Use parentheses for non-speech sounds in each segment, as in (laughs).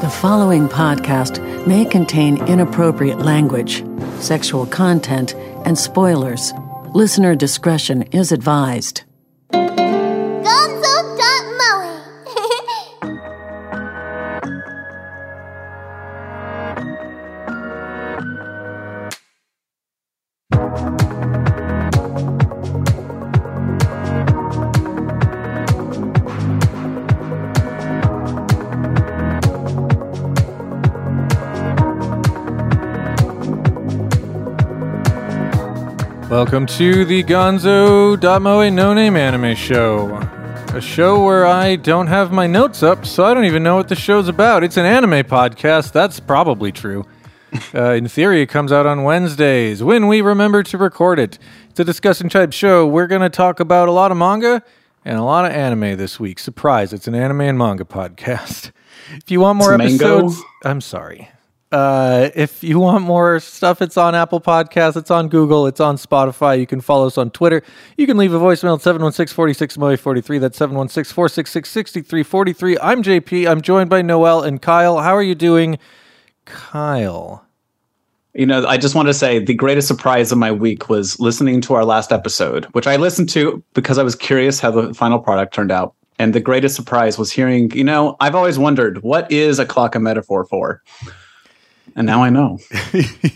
The following podcast may contain inappropriate language, sexual content, and spoilers. Listener discretion is advised. Welcome to the Gonzo Gonzo.moe No Name Anime Show. A show where I don't have my notes up, so I don't even know what the show's about. It's an anime podcast, that's probably true. (laughs) Uh, in theory, it comes out on Wednesdays when we remember to record it. It's a discussion type show. We're going to talk about a lot of manga and a lot of anime this week. Surprise, it's an anime and manga podcast. (laughs) If you want more It's mango? episodes, I'm sorry. Uh, if you want more stuff, it's on Apple Podcasts, it's on Google, it's on Spotify. You can follow us on Twitter. You can leave a voicemail at 716 46 43. That's 716 466 6343. I'm JP. I'm joined by Noel and Kyle. How are you doing, Kyle? You know, I just want to say the greatest surprise of my week was listening to our last episode, which I listened to because I was curious how the final product turned out. And the greatest surprise was hearing, you know, I've always wondered what is a clock a metaphor for? And now I know. (laughs)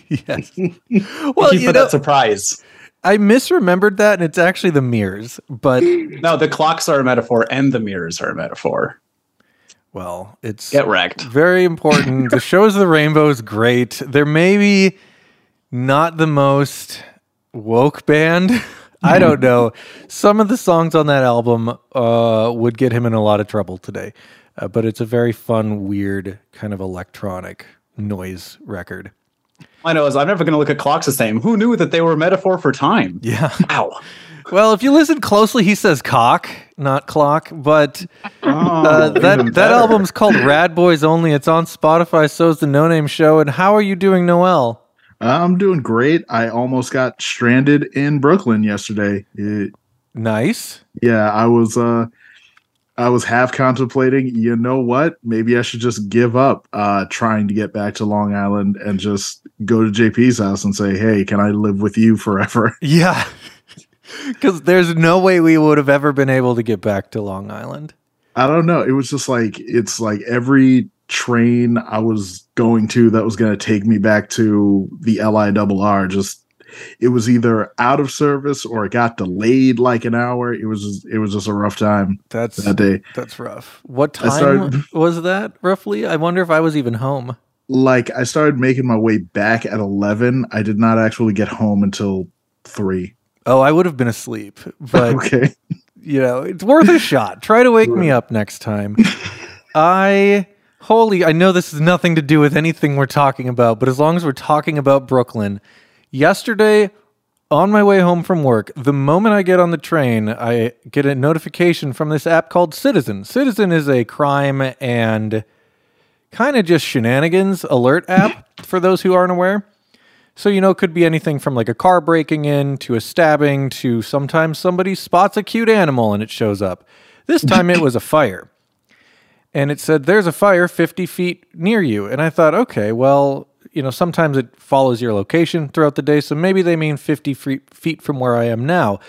yes. Well, Well, you you for know, that surprise. I misremembered that, and it's actually the mirrors. But, No, the clocks are a metaphor and the mirrors are a metaphor. well, it's. Get wrecked. Very important. the (laughs) shows of the rainbow is great. They're maybe not the most woke band. (laughs) I don't know. Some of the songs on that album uh, would get him in a lot of trouble today, uh, but it's a very fun, weird kind of electronic noise record. I know is I'm never going to look at clocks the same. Who knew that they were a metaphor for time? Yeah. Wow. (laughs) Well, if you listen closely, he says cock, not clock. But Oh, uh, that that better. album's called Rad Boys Only. It's on Spotify. So is the No Name Show. And how are you doing, Noel? I'm doing great. I almost got stranded in Brooklyn yesterday. It- Nice. yeah, I was uh I was half contemplating, you know what? Maybe I should just give up uh trying to get back to Long Island and just go to JP's house and say, "Hey, can I live with you forever?" (laughs) Yeah. (laughs) Because there's no way we would have ever been able to get back to Long Island. I don't know. It was just like it's like every train I was going to that was going to take me back to the LIRR just it was either out of service or it got delayed like an hour. It was just, it was just a rough time That's that day. that's rough. What time started- was that roughly? I wonder if I was even home. Like I started making my way back at 11. I did not actually get home until 3. Oh, I would have been asleep. (laughs) But okay. you know, it's worth a shot. Try to wake me up next time. I holy, I know this has nothing to do with anything we're talking about, but as long as we're talking about Brooklyn, yesterday on my way home from work, the moment I get on the train, I get a notification from this app called Citizen. Citizen is a crime and kind of just shenanigans alert app (laughs) for those who aren't aware. So, you know, it could be anything from like a car breaking in to a stabbing to sometimes somebody spots a cute animal and it shows up. This time it was a fire. And it said, There's a fire 50 feet near you. And I thought, okay, well, you know, sometimes it follows your location throughout the day. So maybe they mean 50 feet feet from where I am now.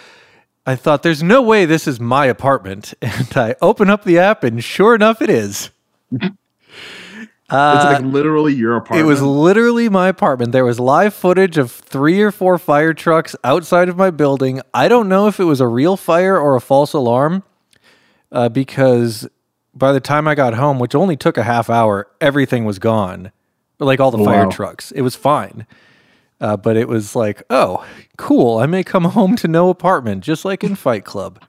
I thought, There's no way this is my apartment. (laughs) And I open up the app, and sure enough, it is. it's like literally your apartment. Uh, It was literally my apartment. There was live footage of three or four fire trucks outside of my building. I don't know if it was a real fire or a false alarm uh, because by the time I got home, which only took a half hour, everything was gone. Like all the fire trucks. It was fine. Uh, but it was like, oh, cool. I may come (laughs) home to no apartment, just like in Fight Club.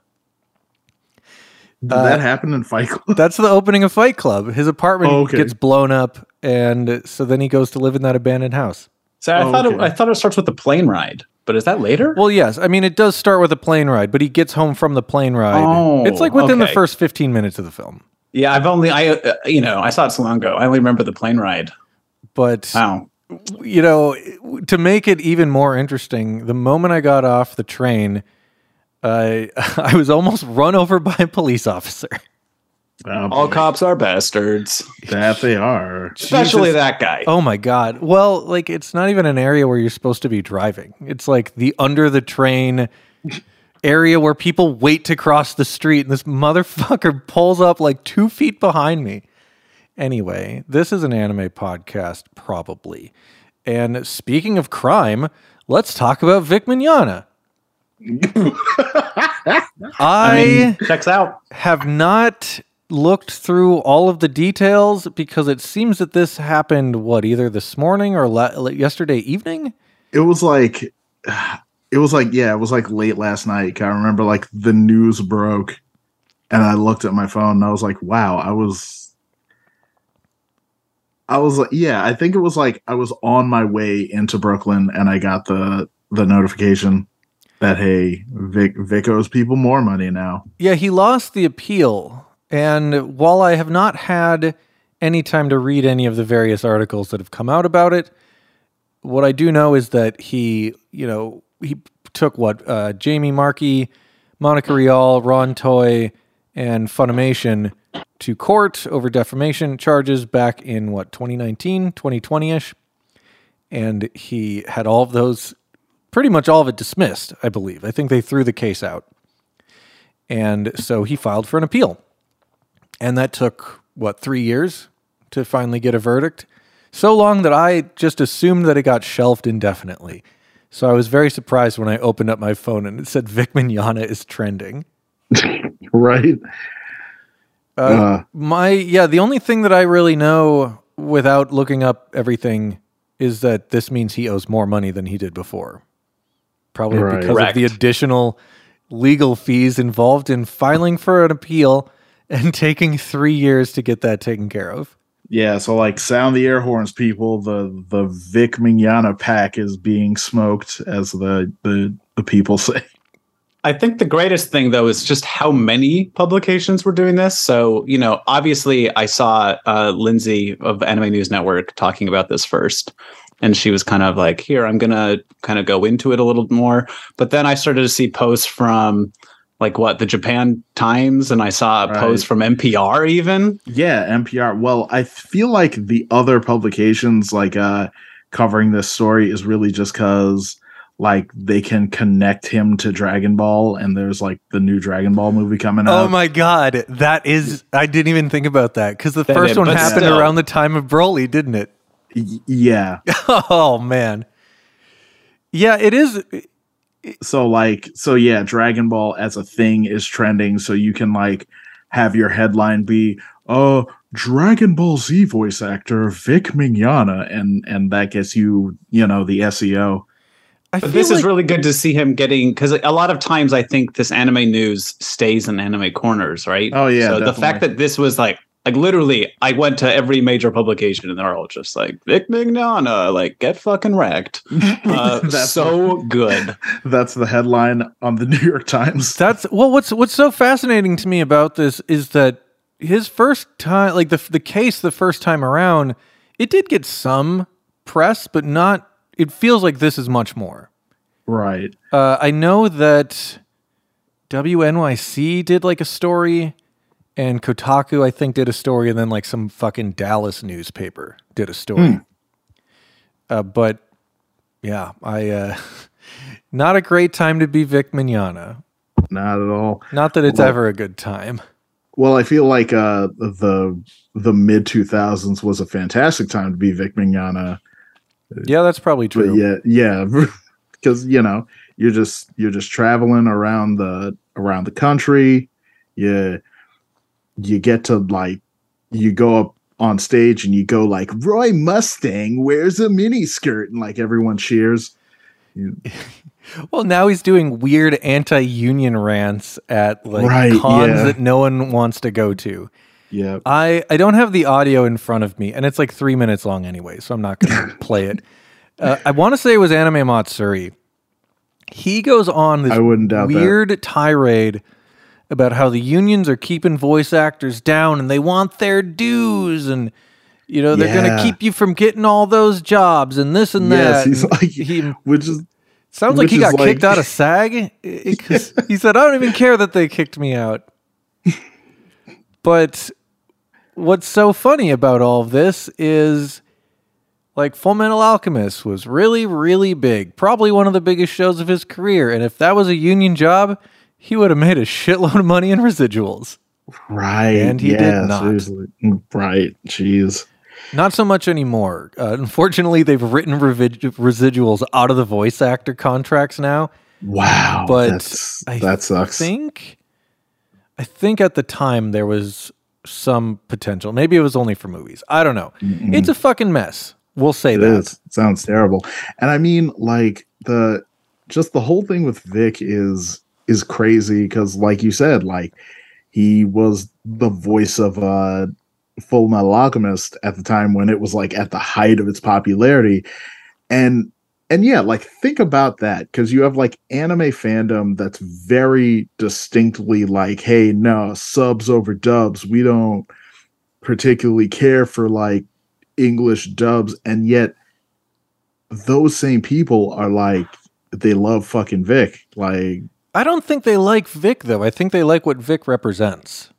Did uh, that happen in Fight Club? That's the opening of Fight Club. His apartment Oh, okay. gets blown up, and so then he goes to live in that abandoned house. So I Oh, thought it. I thought it starts with the plane ride, but is that later? Well, yes. I mean, it does start with a plane ride, but he gets home from the plane ride. Oh, it's like within the first 15 minutes of the film. yeah, I've only I uh, you know I saw it so long ago. I only remember the plane ride. But, Wow. you know, to make it even more interesting, the moment I got off the train, I (laughs) I was almost run over by a police officer. Oh, All cops are bastards, that they are. especially Jesus. that guy. Oh my god. Well, like it's not even an area where you're supposed to be driving. It's like the under the train area where people wait to cross the street and this motherfucker pulls up like 2 feet behind me. Anyway, this is an anime podcast probably. And speaking of crime, let's talk about Vic Mignogna. (laughs) I, Checks out. have not looked through all of the details because it seems that this happened what either this morning or la- yesterday evening. It was like, (sighs) it was like, yeah, it was like late last night. I remember like the news broke, and I looked at my phone and I was like, wow, I was, I was like, yeah, I think it was like I was on my way into Brooklyn and I got the the notification that hey, Vic Vic owes people more money now. Yeah, he lost the appeal. And while I have not had any time to read any of the various articles that have come out about it, what I do know is that he, you know, he took what uh, Jamie Marchi, Monica Rial, Ron Toye, and Funimation to court over defamation charges back in what 2019, 2020ish, and he had all of those, pretty much all of it dismissed. I believe. I think they threw the case out. And so he filed for an appeal. And that took, what, three years to finally get a verdict? So long that I just assumed that it got shelved indefinitely. So I was very surprised when I opened up my phone and it said Vic Mignogna is trending. (laughs) Right? Uh, Uh, my, yeah, the only thing that I really know without looking up everything is that this means he owes more money than he did before. Probably Right. because Correct. of the additional legal fees involved in filing for an appeal and (laughs) taking three years to get that taken care of. Yeah, so like sound the air horns, people. The the Vic Mignogna pack is being smoked, as the the the people (laughs) say. I think the greatest thing though is just how many publications were doing this. So, you know, obviously I saw uh, Lynzee of Anime News Network talking about this first. And she was kind of like, here, I'm going to kind of go into it a little more. But then I started to see posts from like what, the Japan Times, and I saw a Right. post from NPR even. Yeah, NPR. Well, I feel like the other publications like uh covering this story is really just because like they can connect him to Dragon Ball, and there's like the new Dragon Ball movie coming out. Oh my god, that is I didn't even think about that because the That first did, one happened still. around the time of Broly, didn't it? Y- yeah. (laughs) Oh man. Yeah, it is so like so yeah dragon ball as a thing is trending so you can like have your headline be oh dragon ball z voice actor vic mignogna and and that gets you you know the seo I But feel this is really good to see him getting because a lot of times I think this anime news stays in anime corners, right? Oh, yeah, So the fact that this was like like literally, I went to every major publication and they're all just like Vic Mignogna, like get fucking wrecked. (laughs) Uh, That's- so good. (laughs) that's the headline on the (laughs) new york times That's well. What's what's so fascinating to me about this is that his first time, like the the case, the first time around, it did get some press, but not. It feels like this is much more. right Uh, I know that WNYC did like a story, and Kotaku I think did a story, and then like some fucking Dallas newspaper did a story. Uh, but yeah, I uh, (laughs) not a great time to be Vic Mignogna. not at all Not that it's Well- ever a good time. well i feel like uh the the mid 2000s was a fantastic time to be vic mignogna Yeah, that's probably but true. yeah yeah (laughs) because you know you're just you're just traveling around the around the country you you get to like you go up on stage and you go like roy mustang wears a mini skirt and like everyone cheers You- (laughs) Well, now he's doing weird anti-union rants at like Right, cons yeah. that no one wants to go to. Yeah I I don't have the audio in front of me, and it's like three minutes long anyway, so I'm not going (laughs) to play it. Uh, I want to say it was Anime Matsuri. He goes on this I wouldn't doubt that. weird tirade about how the unions are keeping voice actors down and they want their dues and you know they're going to keep you from getting all those jobs and this and yes that. he's And like he which is sounds like he got like- kicked out of (laughs) SAG. It- 'cause he said, "I don't even care that they kicked me out." (laughs) But what's so funny about all of this is like Full Metal Alchemist was really, really big. Probably one of the biggest shows of his career. And if that was a union job, he would have (laughs) made a shitload of money in residuals. Right. And he did not. seriously. Right. Jeez. Not so much anymore. Uh, unfortunately, they've written revid- residuals out of the voice actor contracts now. Wow. But that sucks. I think I think at the time there was some potential. Maybe it was only for movies. I don't know. It's a fucking mess. We'll say It that. is. It sounds terrible. And I mean, like the just the whole thing with Vic is is crazy because, like you said, like he was the voice of uh Full Metal Alchemist at the time when it was like at the height of its popularity, and and yeah, like think about that because you have like anime fandom that's very distinctly like, hey, no subs over dubs. We don't particularly care for like English dubs, and yet those same people are like they love fucking Vic. Like I don't think they like Vic though. I think they like what Vic represents.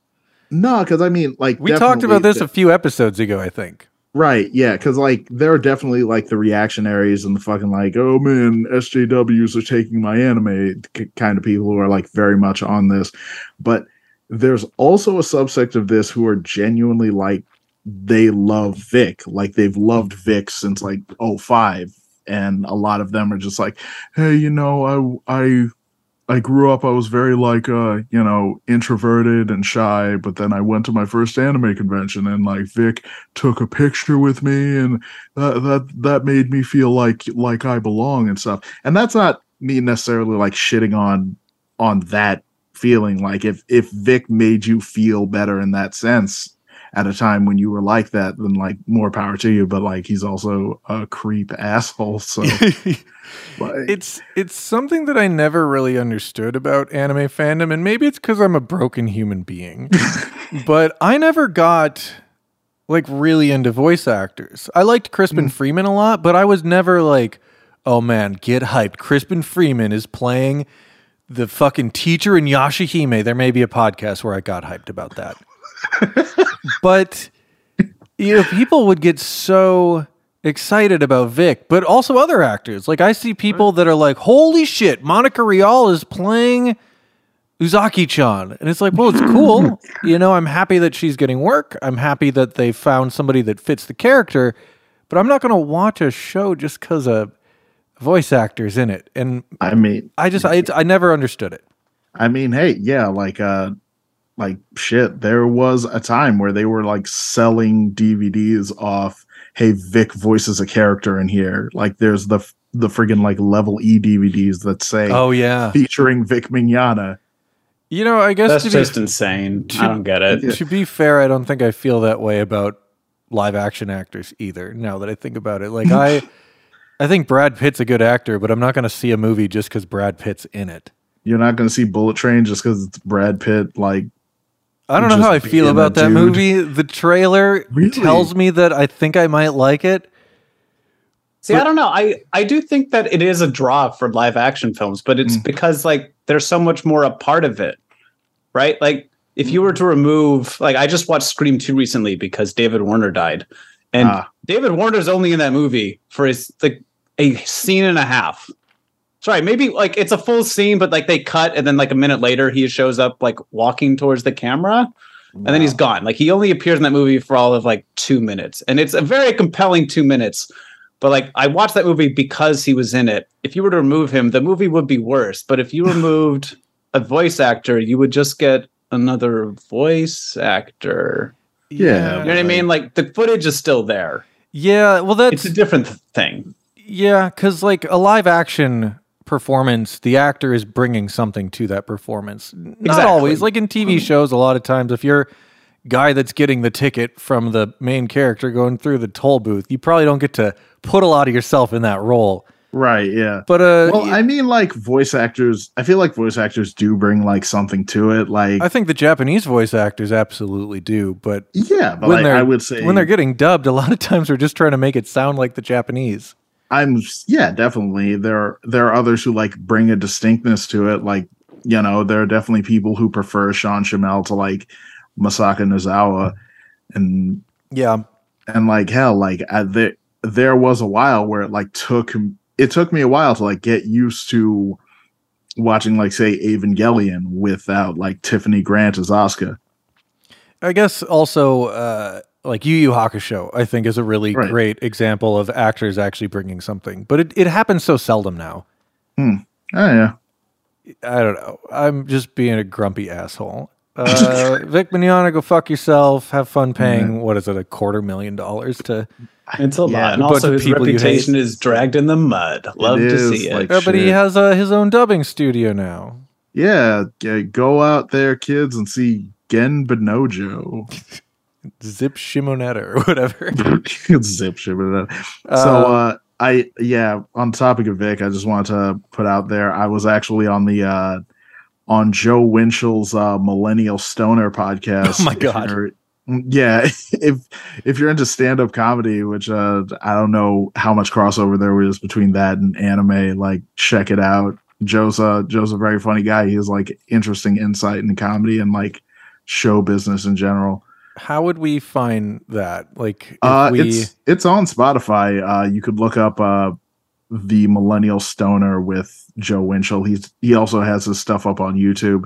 no, because I mean, like We talked about this a few episodes ago, I think. Right, yeah, because like there are definitely like the reactionaries and the fucking like, oh man, SJWs are taking my anime kind of people who are like very much on this, but there's also a subsect of this who are genuinely like they love Vic, like they've loved Vic since like 05 and a lot of them are just like, hey, you know, I I I grew up, I was very like, uh, you know, introverted and shy, but then I went to my first anime convention and like Vic took a picture with me and that, that, that made me feel like, like I belong and stuff. And that's not me necessarily like shitting on, on that feeling. Like if, if Vic made you feel better in that sense at a time when you were like that, then like more power to you. But like, he's also a creep asshole. So (laughs) like, It's it's something that I never really understood about anime fandom, and maybe it's because I'm a broken human being. (laughs) but I never got like really into voice actors. I liked Crispin mm. Freeman a lot, but I was never like, oh man, get hyped. Crispin Freeman is playing the fucking teacher in Yashahime. There may be a podcast where I got hyped about that. (laughs) but you know, people would get so excited about Vic, but also other actors. Like I see people that are like, "Holy shit, Monica Rial is playing Uzaki-chan," and it's like, well, it's cool. (laughs) you know, I'm happy that she's getting work. I'm happy that they found somebody that fits the character, but I'm not going to watch a show just because a voice actor's in it. And I mean, I just, I, I never understood it. I mean, hey, yeah, like uh like shit, there was a time where they were like selling DVDs off, hey, Vic voices a character in here. Like there's the the friggin' like level E DVDs that say Oh yeah, featuring Vic Mignogna. you know, I guess That's to just be, insane. I don't get it. to be fair, I don't think I feel that way about live action actors either. Now that I think about it, like I, (laughs) I think Brad Pitt's a good actor, but I'm not going to see a movie just because Brad Pitt's in it. You're not gonna see Bullet Train just because it's Brad Pitt. Like, I don't know how I feel about that dude. movie. The trailer Really? tells me that I think I might like it. See, I don't know. I I do think that it is a draw for live action films, but it's Mm. because like there's so much more a part of it, right? Like if you were to remove, like I just watched Scream two recently because David Warner died, and Ah. David Warner's only in that movie for his like a scene and a half. Sorry, maybe like it's a full scene, but like they cut, and then like a minute later he shows up like walking towards the camera, and then he's gone. Like he only appears in that movie for all of like two minutes, and it's a very compelling two minutes. But like I watched that movie because he was in it. If you were to remove him, the movie would be worse. But if you (laughs) removed a voice actor, you would just get another voice actor. Yeah. You know what I mean? Like the footage is still there. Yeah, well, that's It's a different thing. Yeah, because like a live action performance, the actor is bringing something to that performance. Not Exactly. always. Like in TV shows, a lot of times, if you're guy that's getting the ticket from the main character going through the toll booth, you probably don't get to put a lot of yourself in that role. right, yeah. But uh, Well, I mean, like voice actors. I feel like voice actors do bring like something to it. Like, I think the Japanese voice actors absolutely do. But yeah, but when like, they're I would say when they're getting dubbed, a lot of times they're just trying to make it sound like the Japanese. I'm yeah, definitely. There there are others who like bring a distinctness to it. Like, you know, there are definitely people who prefer Sean Schemmel to like Masako Nozawa. and Yeah. and like hell, like I, there there was a while where it like took it took me a while to like get used to watching like say Evangelion without like Tiffany Grant as Asuka. I guess also uh, like Yu Yu Hakusho, I think, is a really Right. great example of actors actually bringing something. But it, it happens so seldom now. Oh yeah. I don't know. I'm just being a grumpy asshole. (laughs) Uh, Vic Mignogna, go fuck yourself. Have fun paying, what is it, a quarter million dollars to. It's a Yeah, lot. And also, his people you hate. reputation is dragged in the mud. Love to is, see it. like- Yeah, but he has uh, his own dubbing studio now. Yeah, g- go out there, kids, and see Gen Benojo. (laughs) Zip Shimonetta or (laughs) whatever. (laughs) Zip Shimonetta. So, uh, I yeah. On topic of Vic, I just wanted to put out there. I was actually on the uh, on Joe Winchell's uh, Millennial Stoner (laughs) podcast. Oh my God. Yeah, if if you're into stand up comedy, which uh, I don't know how much crossover there was between that and anime, like check it out. Joe's a Joe's a very funny guy. He has like interesting insight into comedy and like show business in general. How would we find that? Like, if Uh, we. it's it's on Spotify. Uh, you could look up uh, the Millennial Stoner with Joe Winchell. He's he also has his stuff up on YouTube.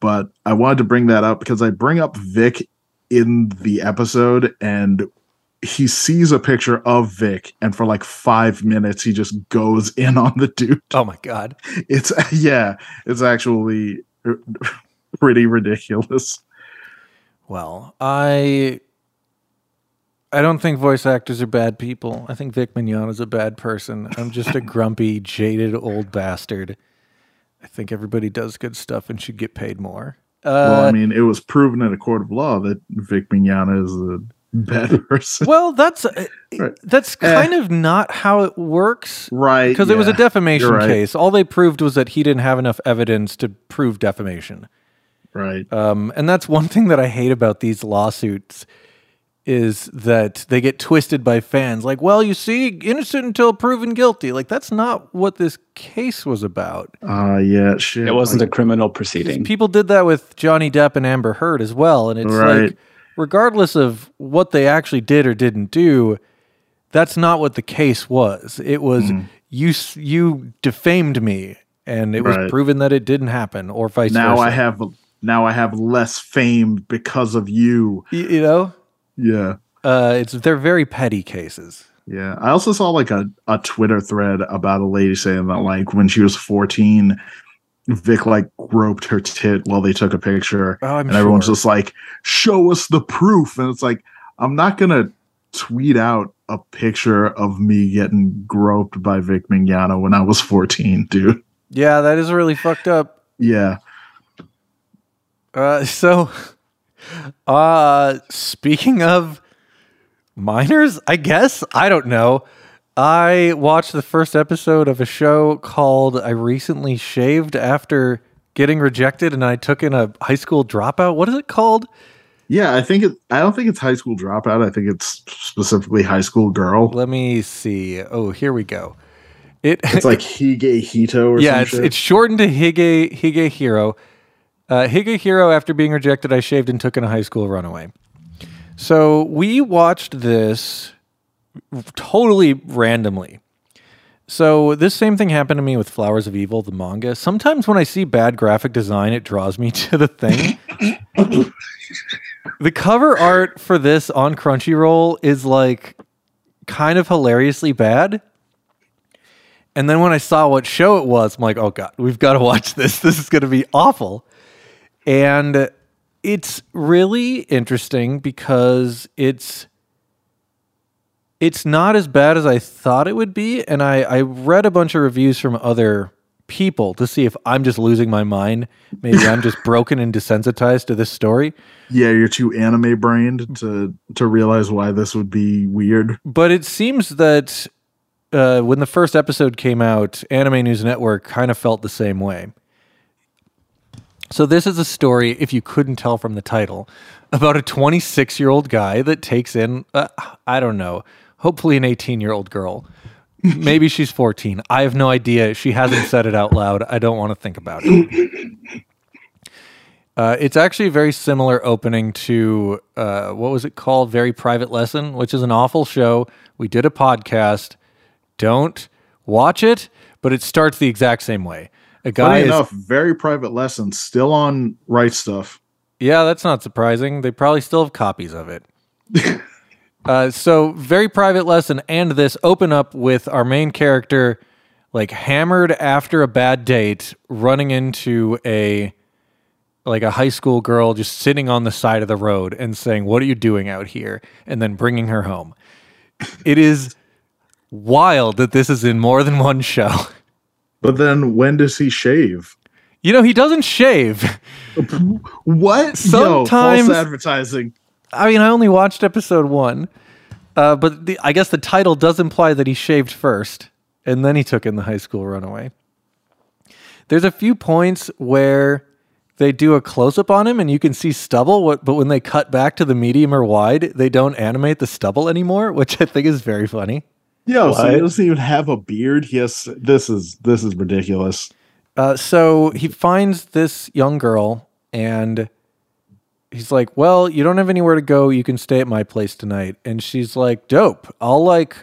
But I wanted to bring that up because I bring up Vic in the episode and he sees a picture of Vic and for like five minutes he just goes (laughs) in on the dude. oh my God. It's (laughs) yeah, it's actually (laughs) pretty ridiculous. Well, I I don't think voice actors are bad people. I think Vic Mignogna is a bad person. I'm just a (laughs) grumpy, jaded old bastard. I think everybody does good stuff and should get paid more. well, Uh, I mean, it was proven in a court of law that Vic Mignogna is a bad (laughs) person. well, that's uh, Right. that's Eh. kind of not how it works right. because it was a defamation right. case. All they proved was that he didn't have enough evidence to prove defamation. Right. Um, and that's one thing that I hate about these lawsuits is that they get twisted by fans. Like, well, you see, innocent until proven guilty. Like, that's not what this case was about. Uh yeah, shit. It wasn't like, a criminal proceeding. People did that with Johnny Depp and Amber Heard as well. And it's Right. like, regardless of what they actually did or didn't do, that's not what the case was. It was you you defamed me, and it was Right. proven that it didn't happen, or vice now versa. I have now I have less fame because of you. Y- you know, Yeah. uh, it's they're very petty cases. Yeah. I also saw like a, a Twitter thread about a lady saying that like when she was 14, Vic like groped her tit while they took a picture. Oh, and everyone's just like, show us the proof. And it's like, I'm not gonna tweet out a picture of me getting groped by Vic Mignogna when I was 14, dude. Yeah, that is really fucked up. Yeah. Uh, (laughs) so, uh, speaking of minors, I guess I don't know. I watched the first episode of a show called "I Recently Shaved After Getting Rejected," and I took in a high school dropout. What is it called? Yeah, I think it I don't think it's high school dropout. I think it's specifically high school girl. Let me see. Oh, here we go. It It's like (laughs) Hige Hito or yeah, it's it's shortened to Hige Higehiro. Uh, Higehiro. After being rejected, I shaved and took in a high school runaway. So we watched this totally randomly. So this same thing happened to me with Flowers of Evil, the manga. Sometimes when I see bad graphic design, it draws me (laughs) to the thing. the cover art for this on Crunchyroll is like kind of hilariously bad. And then when I saw what show it was, I'm like, oh God, we've got to watch this. (laughs) This is going to be awful. And it's really interesting because it's it's not as bad as I thought it would be. And I, I read a bunch of reviews from other people to see if I'm just losing my mind. Maybe I'm just (laughs) broken and desensitized to this story. yeah, you're too anime brained to to realize why this would be weird. But it seems that uh, when the first episode came out, Anime News Network kind of felt the same way. So this is a story, if you couldn't tell from the title, about a 26 year old guy that takes in, uh, I don't know, hopefully an 18 year old girl. (laughs) Maybe she's 14. I have no idea. She hasn't said it out loud. I don't want to think about it. (laughs) Uh, it's actually a very similar opening to uh, what was it called? Very Private Lesson, which is an awful show. We did a podcast. Don't watch it, but it starts the exact same way. A guy Funny is enough, very private lessons still on Right Stuf. Yeah, that's not surprising. They probably still have copies of it. (laughs) uh, so, very private lesson, and this open up with our main character, like hammered after a bad date, running into a like a high school girl just sitting on the side of the road and saying, "What are you doing out here?" and then bringing her home. It is wild that this is in more than one show. (laughs) But then when does he shave? You know, he doesn't shave. What? Sometimes- Yo, false advertising. I mean, I only watched episode one, uh, but the, I guess the title does imply that he shaved first, and then he took in the high school runaway. There's a few points where they do a close up on him, and you can see stubble. What, but when they cut back to the medium or wide, they don't animate the stubble anymore, (laughs) which I think is very funny. Yo, so he doesn't even have a beard. Yes, this is this is ridiculous. Uh, so he finds this young girl and he's like, Well, you don't have anywhere to go. You can stay at my place tonight. And she's like, Dope. I'll like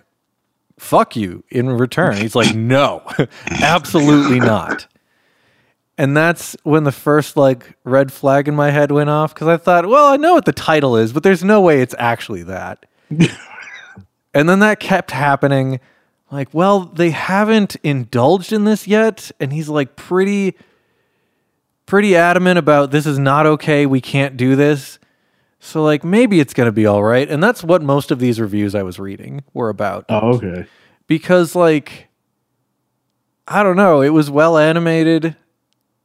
fuck you in return. He's like, (laughs) No, (laughs) absolutely not. And that's when the first like red flag in my head went off because I thought, well, I know what the title is, but there's no way it's actually that. (laughs) and then that kept happening like, well, they haven't indulged in this yet. And he's like pretty, pretty adamant about this is not okay. We can't do this. So, like, maybe it's going to be all right. And that's what most of these reviews I was reading were about. Oh, okay. Because, like, I don't know, it was well animated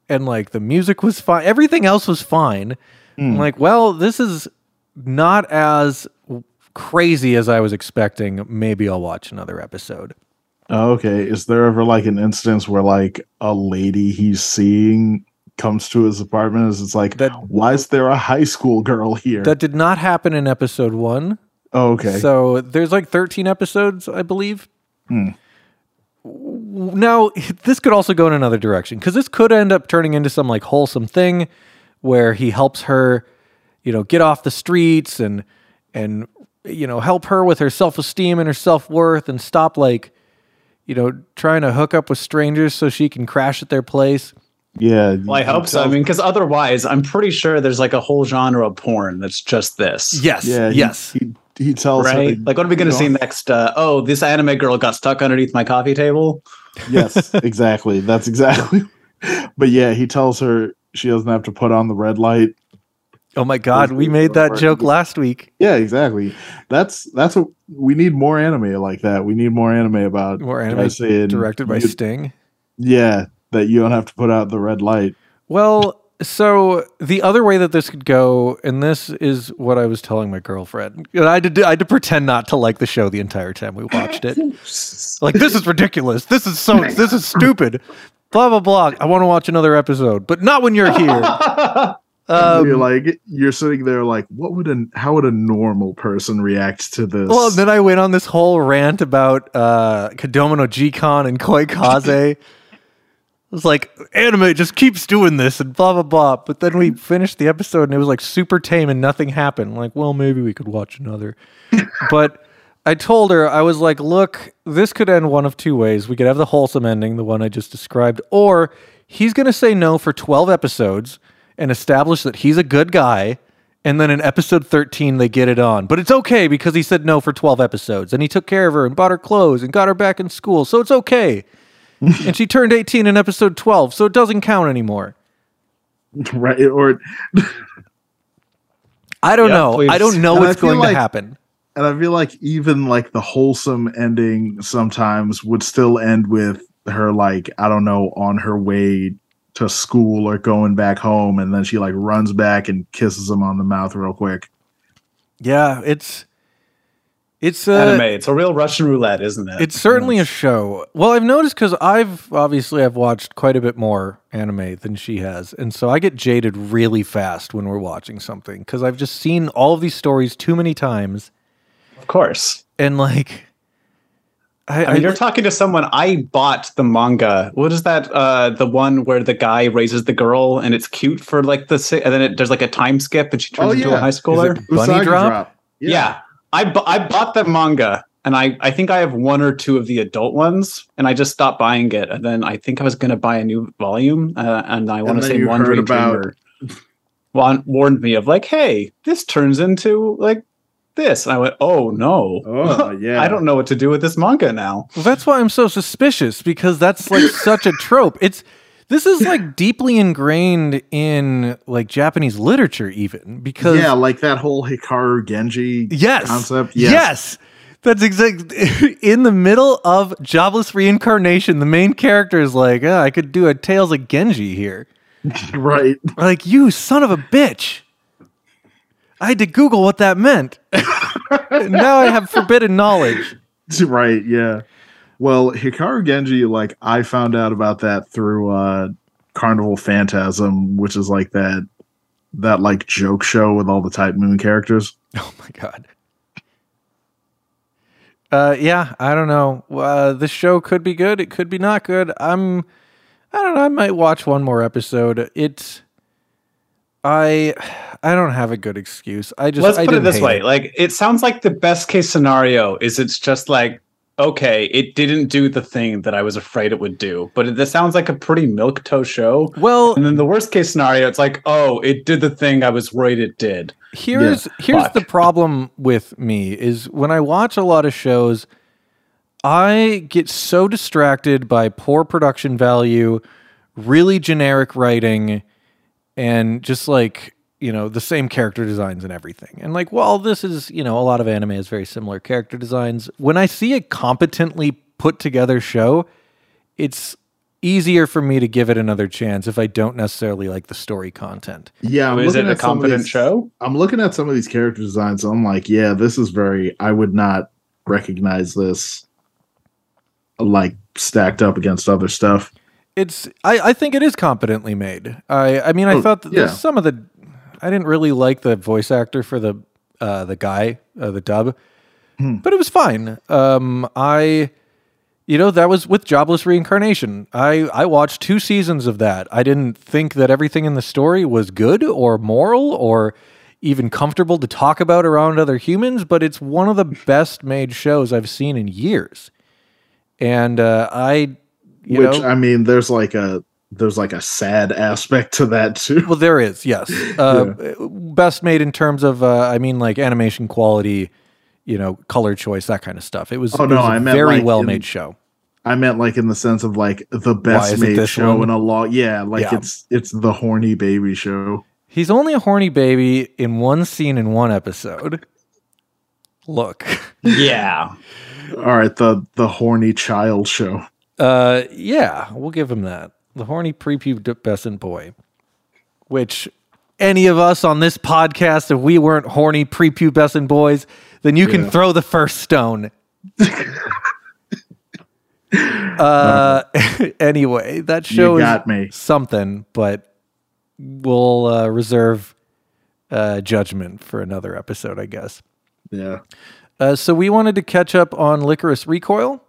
and, like, the music was fine. Everything else was fine. I'm like, well, this is not as crazy as I was expecting. Maybe I'll watch another episode. Oh, okay. Is there ever like an instance where like a lady he's seeing comes to his apartment? Is it's like, That- why is there a high school girl here? That did not happen in episode one. oh, okay. So there's like 13 episodes, I believe. Hmm. Now, this could also go in another direction because this could end up turning into some like wholesome thing where he helps her, you know, get off the streets and and you know help her with her self esteem and her self worth and stop like you know trying to hook up with strangers so she can crash at their place. yeah. Well, I hope so. I mean, because otherwise, I'm pretty sure there's like a whole genre of porn that's just this. Yes, yeah. yes. He, he, tells Right? her. Like, what are we going to you see next? Uh, oh, this anime girl got stuck underneath my coffee table. Yes, exactly. That's exactly. (laughs) But yeah, he tells her she doesn't have to put on the red light. Oh my God, we made that joke last week. Yeah, exactly. That's that's what we need more anime like that. We need more anime about More anime saying Directed by you- Sting. Yeah, that you don't have to put out the red light. Well, so the other way that this could go, and this is what I was telling my girlfriend. and I did I had to pretend not to like the show the entire time we watched it. like this is ridiculous. This is so this is stupid. Blah blah blah. I want to watch another episode, but not when you're here. (laughs) Um, you're like you're sitting there like, what would a how would a normal person react to this? well, then I went on this whole rant about uh Kodomo G-Con and Koi Kaze. (laughs) It was like anime just keeps doing this and blah blah blah. But then we finished the episode and it was like super tame and nothing happened. Like, well, maybe we could watch another. (laughs) but I told her I was like, look, this could end one of two ways. We could have the wholesome ending, the one I just described, or he's gonna say no for twelve episodes and establish that he's a good guy. And then in episode 13, they get it on. But it's okay because he said no for 12 episodes. And he took care of her and bought her clothes and got her back in school. So it's okay. (laughs) and she turned 18 in episode 12. So it doesn't count anymore. right or I don't Yeah, know. please. I don't know And what's going like- to happen. and I feel like even like the wholesome ending sometimes would still end with her like I don't know on her way to school or going back home, and then she like runs back and kisses him on the mouth real quick. Yeah, it's. It's uh, anime. It's a real Russian roulette, isn't it? It's certainly a show. Well, I've noticed because I've obviously I've watched quite a bit more anime than she has, and so I get jaded really fast when we're watching something because I've just seen all of these stories too many times, of course. and like, I, I mean, you're talking to someone. I bought the manga. What is that? Uh, the one where the guy raises the girl and it's cute for like the si- and then it, there's like a time skip and she turns Oh, into a high schooler. Bunny Usagi drop? Yeah. I bu- I bought that manga and I I think I have one or two of the adult ones and I just stopped buying it and then I think I was going to buy a new volume uh, and I want to say you one Dreamer about- warned me of like, hey, this turns into like this. And I went, oh no, Oh, (laughs) yeah. I don't know what to do with this manga now. Well, that's why I'm so suspicious because that's like (laughs) such a trope. It's this is like deeply ingrained in like Japanese literature, even because Yeah, like that whole Hikaru Genji yes, concept. yes. That's exact. (laughs) In the middle of jobless reincarnation, the main character is like, "Ah, "I could do a Tales of Genji here." right. Like, you son of a bitch! I had to Google what that meant. (laughs) now I have forbidden knowledge. Right, yeah. Well, Hikaru Genji, like I found out about that through uh Carnival Phantasm, which is like that that like joke show with all the Type Moon characters. (laughs) Oh my god. Uh, yeah, I don't know. Uh, the show could be good. It could be not good. I'm, I don't know. I might watch one more episode. It's, I, I don't have a good excuse. I just Let's I put it didn't this hate way: like it sounds like the best case scenario is it's just like okay, it didn't do the thing that I was afraid it would do, but it, this sounds like a pretty milk toe show. Well, And then the worst case scenario, it's like, oh, it did the thing I was worried it did. here's here's fuck. the problem with me is when I watch a lot of shows, I get so distracted by poor production value, really generic writing, and just like you know the same character designs and everything. And like, well, this is you know a lot of anime has very similar character designs. When I see a competently put together show, it's easier for me to give it another chance if I don't necessarily like the story content. Yeah, I'm is it looking a at some of competent these- show? I'm looking at some of these character designs. And I'm like, yeah, this is very. I would not recognize this like stacked up against other stuff. It's I, I think it is competently made. I I mean I Oh, thought that yeah. some of the I didn't really like the voice actor for the uh the guy uh, the dub, Hmm. but it was fine. Um I you know that was with Jobless Reincarnation. I I watched two seasons of that. I didn't think that everything in the story was good or moral or even comfortable to talk about around other humans, but it's one of the best made shows I've seen in years. And uh, I you Which know, I mean, there's like a there's like a sad aspect to that too. Well, there is, yes. (laughs) Uh, Best made in terms of, uh, I mean, like animation quality, you know, color choice, that kind of stuff. It was, Oh, it no, was a I meant, very like, well in- made show. I meant like in the sense of like the best made show one? in a long. Yeah, like Yeah. it's it's the horny baby show. He's only a horny baby in one scene in one episode. Look, Yeah. (laughs) All right, the the horny child show. Uh, yeah, we'll give him that. The horny prepubescent boy, which any of us on this podcast, if we weren't horny prepubescent boys, then you can Yeah. throw the first stone. (laughs) uh, (laughs) anyway, that show got me. something, but we'll uh, reserve uh, judgment for another episode, I guess. Yeah. Uh, so we wanted to catch up on Lycoris Recoil.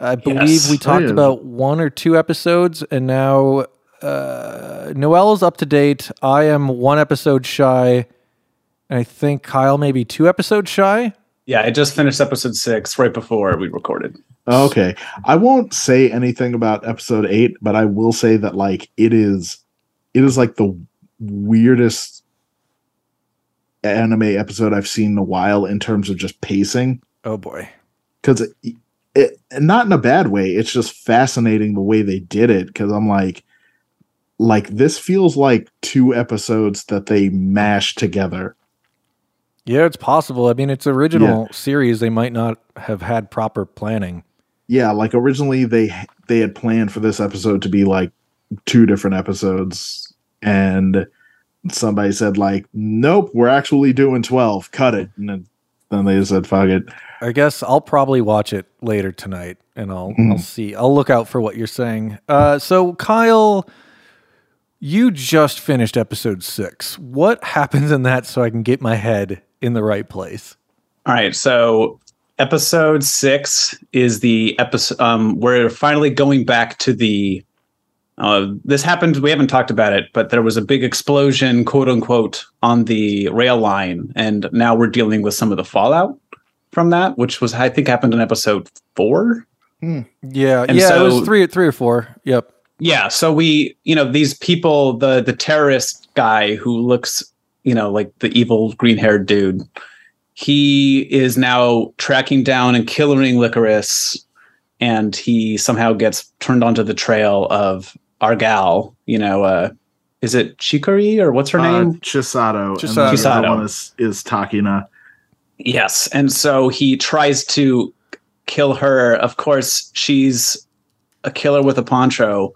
I believe Yes. we talked about one or two episodes, and now uh, Noelle is up to date. I am one episode shy, and I think Kyle maybe two episodes shy. Yeah, I just finished episode six right before we recorded. Okay. I won't say anything about episode 8, but I will say that like it is it is like the weirdest anime episode I've seen in a while in terms of just pacing Oh boy, cuz it, it and not in a bad way. It's just fascinating the way they did it cuz I'm like like this feels like two episodes that they mashed together. yeah, it's possible. I mean, it's original series. They might not have had proper planning. Yeah, like originally they they had planned for this episode to be like two different episodes and somebody said like nope, we're actually doing 12. Cut it. And then, then they just said fuck it. I guess I'll probably watch it later tonight, and I'll Mhm. I'll see. I'll look out for what you're saying. Uh, so Kyle, you just finished episode six. What happens in that so I can get my head in the right place? All right. So episode six is the episode. Um, we're finally going back to the. Uh, this happened. We haven't talked about it, but there was a big explosion, quote unquote, on the rail line, and now we're dealing with some of the fallout from that, which was I think happened in episode four. Yeah, And yeah, it was so- three, three or four. Yep. Yeah, so we, you know, these people, the the terrorist guy who looks, you know, like the evil green-haired dude, he is now tracking down and killing Lycoris, and he somehow gets turned onto the trail of our gal. You know, uh, is it Chikori or what's her Uh, name? Chisato. Chisato. then the other Chisato. one is, is Takina. Yes, and so he tries to kill her. Of course, she's a killer with a poncho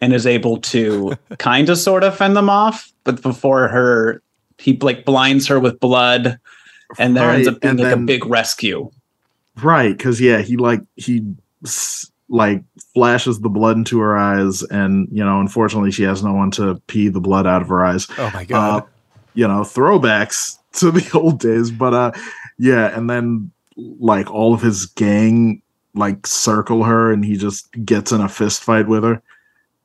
and is able to (laughs) kind of sort of fend them off, but before her he like blinds her with blood and there ends up being and like a big rescue. Right, because yeah, he like he like flashes the blood into her eyes, and you know, unfortunately, she has no one to pee the blood out of her eyes. Oh my god. Uh, you know, throwbacks (laughs) to the old days, but uh, yeah, and then like all of his gang like circle her, and he just gets in a fist fight with her.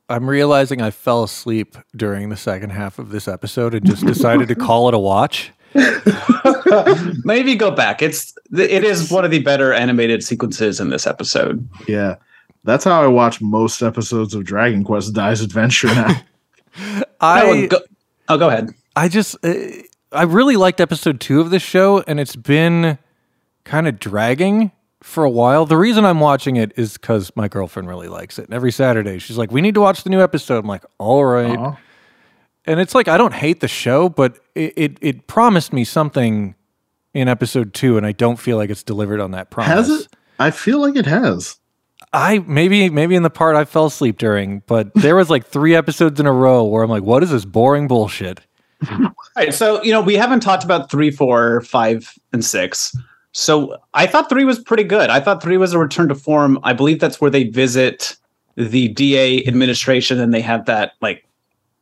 I'm realizing I fell asleep during the second half of this episode and just decided to call it a watch. (laughs) Maybe go back. It's it is one of the better animated sequences in this episode. Yeah, that's how I watch most episodes of Dragon Quest: Dai's Adventure now. (laughs) I oh, go, oh, go ahead. I just uh, I really liked episode 2 of this show and it's been kind of dragging for a while. The reason I'm watching it is cuz my girlfriend really likes it. And every Saturday she's like, "We need to watch the new episode." I'm like, "All right." Aw. And it's like I don't hate the show, but it, it it promised me something in episode 2 and I don't feel like it's delivered on that promise. Has it? I feel like it has. I maybe maybe in the part I fell asleep during, but there was like 3 episodes in a row where I'm like, "What is this boring bullshit?" All right, so you know we haven't talked about three, four, five, and six. So I thought three was pretty good. I thought three was a return to form. I believe that's where they visit the DA administration and they have that like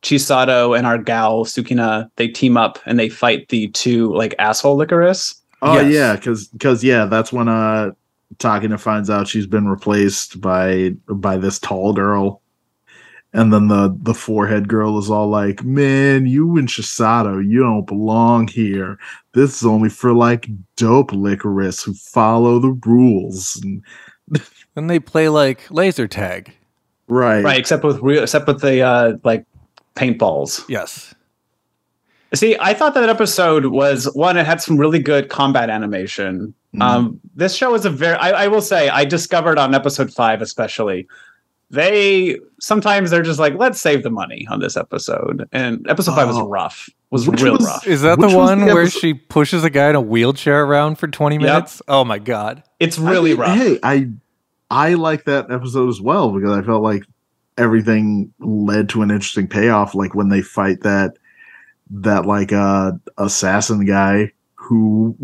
Chisato and our gal Sukina. They team up and they fight the two like asshole Lycoris. Oh Yes. yeah, because because yeah, that's when uh Takina finds out she's been replaced by by this tall girl, and then the the forehead girl is all like, "Man, you and Chisato, you don't belong here. This is only for like dope Lycoris who follow the rules." And, (laughs) Then they play like laser tag. right, Right, except with real, except with the uh, like paintballs. Yes. See, I thought that episode was one. It had some really good combat animation. Mhm. Um, this show is a very. I, I will say, I discovered on episode five, especially, they sometimes they're just like, let's save the money on this episode. And episode five was rough. Was Which real was- rough. Is that Which the one the where she pushes a guy in a wheelchair around for 20 Yep. minutes? Oh my god. It's I really mean, rough. Hey, I I like that episode as well because I felt like everything led to an interesting payoff. Like when they fight that that like uh assassin guy who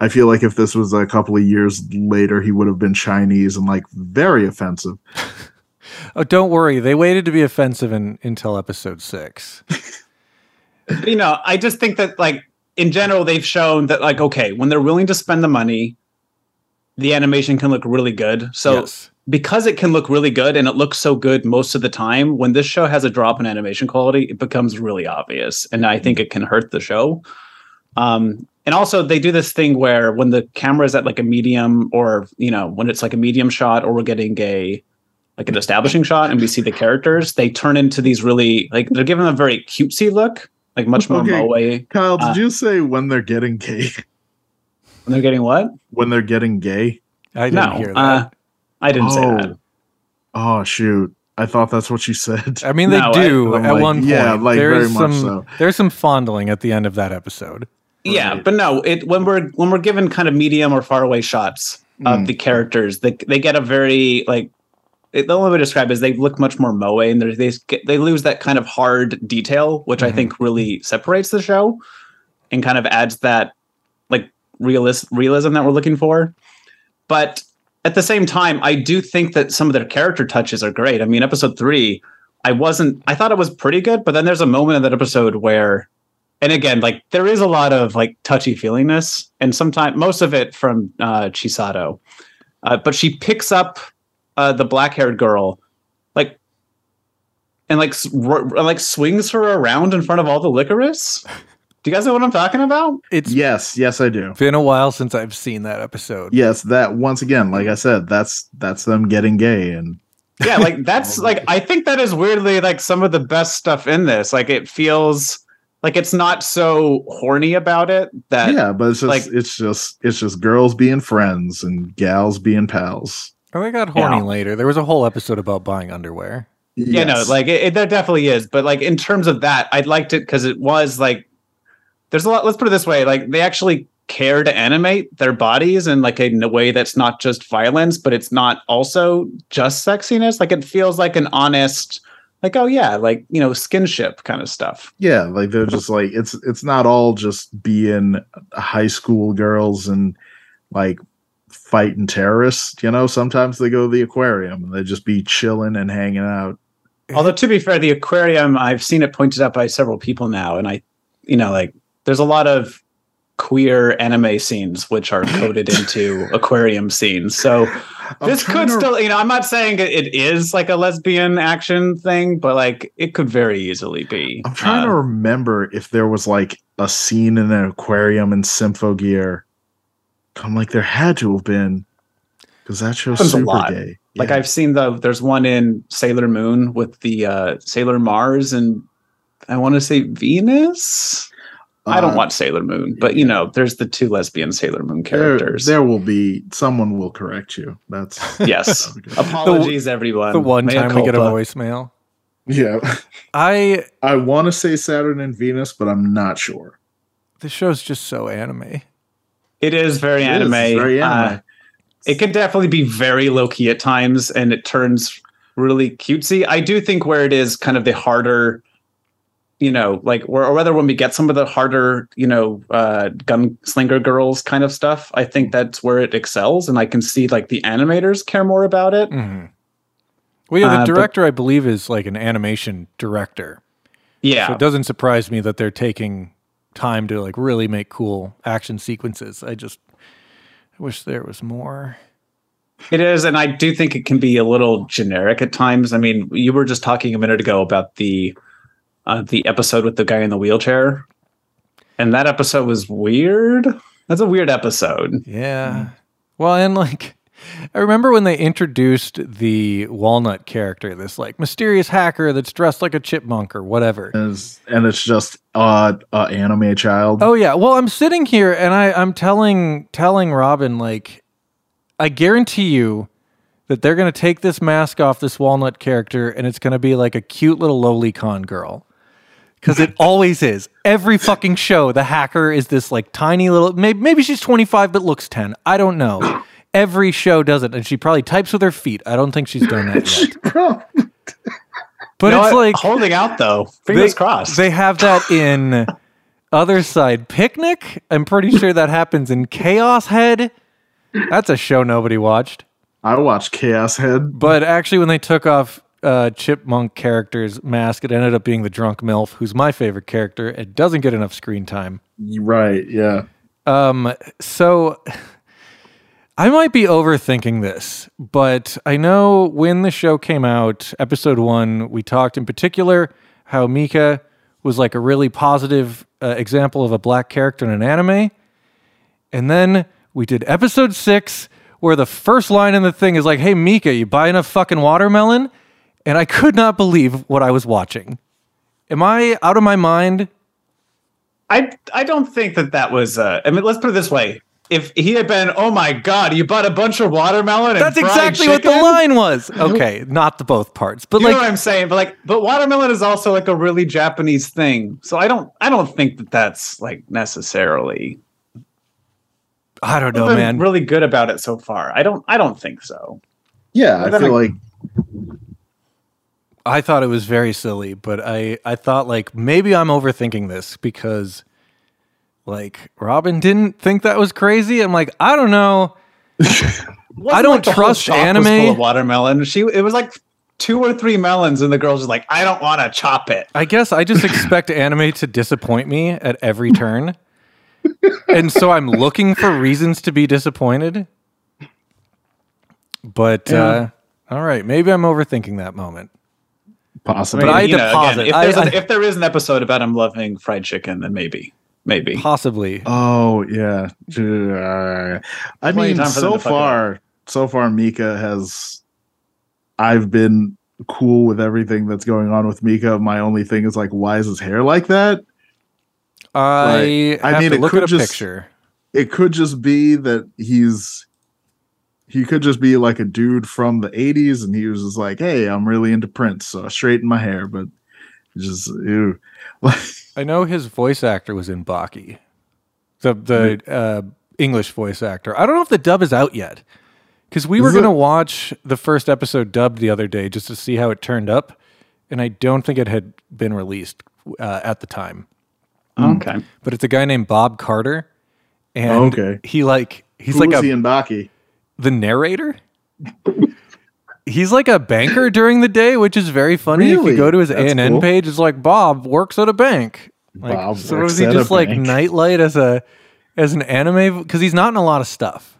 I feel like if this was a couple of years later, he would have been Chinese and like very offensive. (laughs) Oh, don't worry. They waited to be offensive in, until episode 6. (laughs) you know, I just think that like in general, they've shown that like okay, when they're willing to spend the money, the animation can look really good. So yes. because it can look really good and it looks so good most of the time, when this show has a drop in animation quality, it becomes really obvious, and I think it can hurt the show. Um, and also, they do this thing where when the camera is at like a medium, or you know, when it's like a medium shot, or we're getting a like an establishing shot, and we see the characters, they turn into these really like they're given a very cutesy look, like much more Okay. moe. Kyle, did Uh, you say when they're getting gay? (laughs) when they're getting what? when they're getting gay? I didn't No, hear that. uh, I didn't say that. Oh shoot. I thought that's what you said. I mean, they no, do I'm at like, one point. yeah, like, there's very much some so. there's some fondling at the end of that episode. Yeah, Right. but no, it when we're when we're given kind of medium or far away shots of Mm. the characters, they they get a very like it, the only way to describe it is they look much more moe and they get, they lose that kind of hard detail, which I Mhm. think really separates the show and kind of adds that like realist realism that we're looking for. But at the same time, I do think that some of their character touches are great. I mean, episode three, I wasn't I thought it was pretty good, but then there's a moment in that episode where and again, like there is a lot of like touchy feelingness, and sometimes most of it from uh, Chisato. Uh, but she picks up uh, the black haired girl, like, and like s- r- like swings her around in front of all the Lycoris. Do you guys know what I'm talking about? It's Yes, yes, I do. been a while since I've seen that episode. Yes, that once again, like I said, that's that's them getting gay and Yeah, like that's like I think that is weirdly like some of the best stuff in this. Like it feels like it's not so horny about it that yeah, but it's just like- it's just it's just girls being friends and gals being pals. Oh, we got horny Yeah. later. There was a whole episode about buying underwear. Yeah, no, Yes. like it, it, there definitely is. But like in terms of that, I liked it because it was like there's a lot. Let's put it this way: like they actually care to animate their bodies in like a, in a way that's not just violence, but it's not also just sexiness. Like it feels like an honest, like oh yeah, like you know skinship kind of stuff. yeah, like they're just like it's it's not all just being high school girls and like fighting terrorists. You know, sometimes they go to the aquarium and they just be chilling and hanging out. Although to be fair, the aquarium I've seen it pointed out by several people now, and I, you know, like there's a lot of queer anime scenes which are coded into (laughs) aquarium scenes. So this could to- still, you know, I'm not saying it is like a lesbian action thing, but like it could very easily be. I'm trying to Uh, remember if there was like a scene in an aquarium in Symphogear. I'm like, there had to have been, because that show's Happens a super lot. gay. like I've seen the there's one in Sailor Moon with the uh Sailor Mars and I want to say Venus. I don't Uh, watch Sailor Moon, but you know, there's the two lesbian Sailor Moon characters. there will be someone will correct you. That's (laughs) Yes. Apologies, everyone. the one Mea time we get a voicemail. yeah. I (laughs) I want to say Saturn and Venus, but I'm not sure. the show's just so anime. It is very It is, anime. it's very anime. Uh, it can definitely be very low key at times, and it turns really cutesy. I do think where it is kind of the harder, you know, like or, or whether when we get some of the harder, you know, uh, gunslinger girls kind of stuff, I think that's where it excels, and I can see like the animators care more about it. hmm Well, yeah, the Uh, but- director, I believe, is like an animation director. Yeah, So it doesn't surprise me that they're taking time to like really make cool action sequences. I just I wish there was more. It is, and I do think it can be a little generic at times. I mean, you were just talking a minute ago about the uh, the episode with the guy in the wheelchair, and that episode was weird. That's a weird episode. Yeah. Well, and like I remember when they introduced the Walnut character, this like mysterious hacker that's dressed like a chipmunk or whatever. And it's, and it's just uh, uh anime child. Oh yeah. Well, I'm sitting here and I I'm telling telling Robin like I guarantee you that they're going to take this mask off this walnut character and it's going to be like a cute little lolicon girl. Cuz it always is. Every fucking show the hacker is this like tiny little maybe, maybe she's 25 but looks 10. I don't know. Every show does it and she probably types with her feet. I don't think she's done that yet. But No, it's like holding out though. Fingers they, crossed. They have that in Other Side Picnic. I'm pretty sure that happens in Chaos Head. That's a show nobody watched. I watched Chaos Head. But actually, when they took off uh, Chipmunk character's mask, it ended up being the drunk MILF, who's my favorite character. It doesn't get enough screen time. Right, yeah. Um, so I might be overthinking this, but I know when the show came out, episode one, we talked in particular how Mika was like a really positive uh, example of a black character in an anime. And then we did episode six, where the first line in the thing is like, Hey, Mika, you buy enough fucking watermelon? And I could not believe what I was watching. Am I out of my mind? I I don't think that that was. Uh, I mean, let's put it this way: if he had been, oh my god, you bought a bunch of watermelon. And That's fried exactly what the line was. (laughs) Okay, not the both parts, but You know like what I'm saying? But like, but watermelon is also like a really Japanese thing. So I don't, I don't think that that's like necessarily. I don't I've know, been man. really good about it so far. I don't, I don't think so. Yeah, I feel I- like I thought it was very silly, but I I thought like maybe I'm overthinking this because like Robin didn't think that was crazy. I'm like, I don't know. (laughs) I don't like trust was anime. full of watermelon. She, it was like two or three melons, and the girl's just like, I don't want to chop it. I guess I just expect (laughs) anime to disappoint me at every turn. and so I'm looking for reasons to be disappointed. But uh, all right, maybe I'm overthinking that moment. Possibly. But I you know, deposit. if, I- there's I- a, if there is an episode about him loving fried chicken, then maybe, maybe. Possibly. Oh yeah. I Plenty mean, time for them so to fuck far, so far, Mika has. I've been cool with everything that's going on with Mika. My only thing is like, why is his hair like that? I Right. I mean, to it look could at a just- picture. It could just be that he's. He could just be like a dude from the '80s, and he was just like, "Hey, I'm really into Prince, so I straighten my hair." But just ew. (laughs) I know his voice actor was in Baki, the the uh, English voice actor. I don't know if the dub is out yet because we were Is going to watch the first episode dubbed the other day just to see how it turned up, and I don't think it had been released uh, at the time. Okay. But it's a guy named Bob Carter, and Okay. he like he's Who like a he in Baki? The narrator. He's like a banker during the day, which is very funny. If Really? you go to his That's ANN cool. page, it's like Bob works at a bank. Like, Bob so works is he at a just like bank. nightlight as a as an anime? Because he's not in a lot of stuff.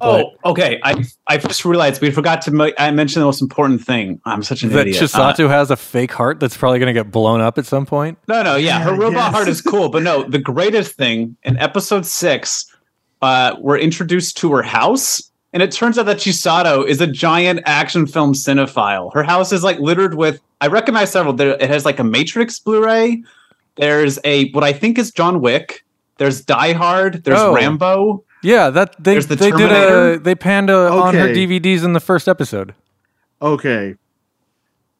Oh, okay. I I just realized we forgot to. mo- I mentioned the most important thing. I'm such an that idiot. Chisato Uh, has a fake heart that's probably going to get blown up at some point. no, no, yeah, her Yeah, robot yes. heart is cool, but no, the greatest thing in episode six, uh, we're introduced to her house, and it turns out that Chisato is a giant action film cinephile. Her house is like littered with. I recognize several. There, it has like a Matrix Blu-ray. There's a what I think is John Wick. There's Die Hard. There's Oh. Rambo. Yeah, that they the they did a they panned a, on her DVDs in the first episode. Okay.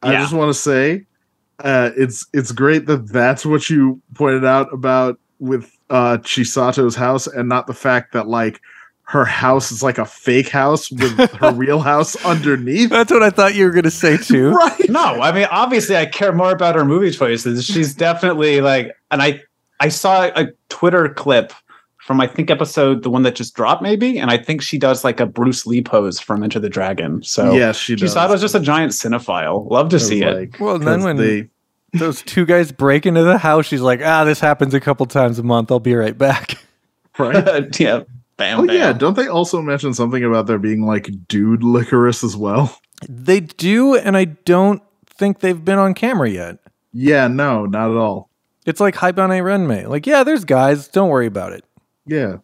I Yeah. just want to say, uh, it's it's great that that's what you pointed out about with uh, Chisato's house, and not the fact that like her house is like a fake house with (laughs) her real house underneath. That's what I thought you were going to say too. (laughs) Right. No, I mean obviously I care more about her movie choices. She's (laughs) definitely like, and I I saw a Twitter clip from I think episode the one that just dropped maybe, and I think she does like a Bruce Lee pose from Enter the Dragon. So yes, she does. Chisato's just a giant cinephile. Love to It was see it. Well, then when- they, Those two guys break into the house. She's like, ah, this happens a couple times a month. I'll be right back. right. (laughs) yeah, bam, Oh bam. yeah, don't they also mention something about there being like dude Lycoris as well? They do, and I don't think they've been on camera yet. Yeah, no, not at all. It's like Haibane Renmei. Like, yeah, there's guys. Don't worry about it. Yeah.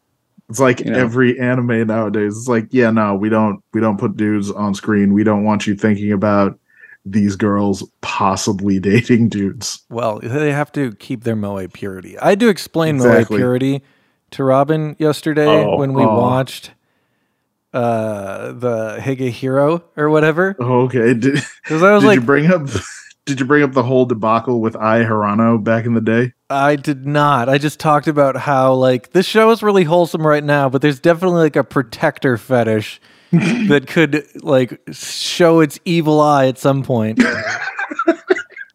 It's like You know. every anime nowadays. It's like, yeah, no, we don't we don't put dudes on screen. We don't want you thinking about these girls possibly (laughs) dating dudes. Well, they have to keep their moe purity. I do explain Exactly. moe purity to Robin yesterday Oh, when we oh. watched uh the Higehiro or whatever. Oh, okay. Did, (laughs) I did like, you bring up (laughs) did you bring up the whole debacle with Ai Hirano back in the day? I did not. I just talked about how like this show is really wholesome right now, but there's definitely like a protector fetish (laughs) that could like show its evil eye at some point.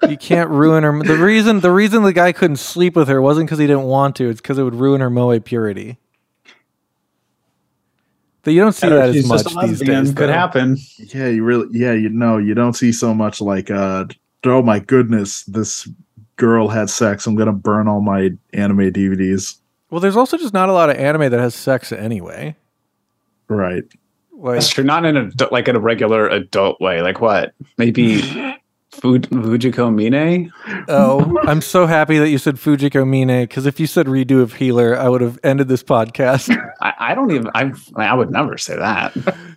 you can't ruin her. The reason the reason the guy couldn't sleep with her wasn't because he didn't want to. It's because it would ruin her moe purity. But you don't see that as much just a these days. Could though. happen. Yeah, you really yeah, you know, you don't see so much like uh oh my goodness, this girl had sex. I'm gonna burn all my anime DVDs. Well, there's also just not a lot of anime that has sex anyway. Right. Like, That's true. Not in a like in a regular adult way. Like what? Maybe (laughs) Fu- Fujiko Mine. Oh, I'm so happy that you said Fujiko Mine because if you said redo of Healer, I would have ended this podcast. (laughs) I, I don't even. I I would never say that.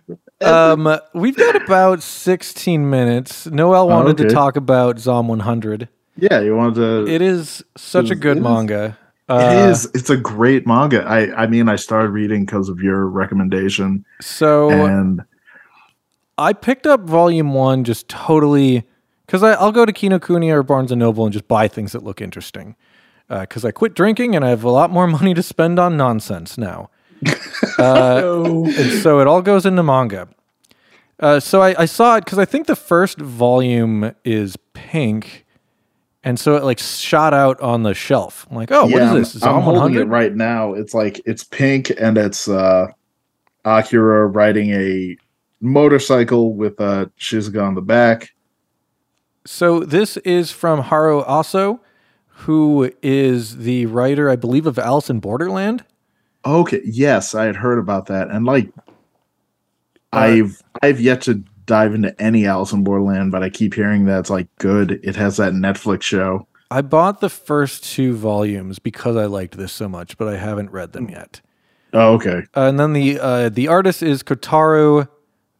(laughs) um, we've got about 16 minutes. Noel wanted to okay. talk about Zom 100. Yeah, you wanted to It is such a It good is- Uh, is. It's a great manga. I I mean, I started reading because of your recommendation, So and I picked up volume one just totally because I'll go to Kinokuniya or Barnes and Noble and just buy things that look interesting. Because I quit drinking and I have a lot more (laughs) money to spend on nonsense now. (laughs) Uh, and so it all goes into manga. Uh, so I, I saw it because I think the first volume is pink, and so it like shot out on the shelf. I'm like, oh, yeah, what I'm- this? I'm, holding 100? it right now. It's like it's pink, and it's uh Akira riding a motorcycle with a Shizuka on the back. So this is from Haro Aso, who is the writer, I believe, of Alice in Borderland. Okay, yes, I had heard about that, and like, I've I've yet to dive into any Alice in Borderland, but I keep hearing that it's like good. It has that Netflix show. I bought the first two volumes because I liked this so much, but I haven't read them yet. Oh, okay. Uh, and then the uh, the artist is Kotaro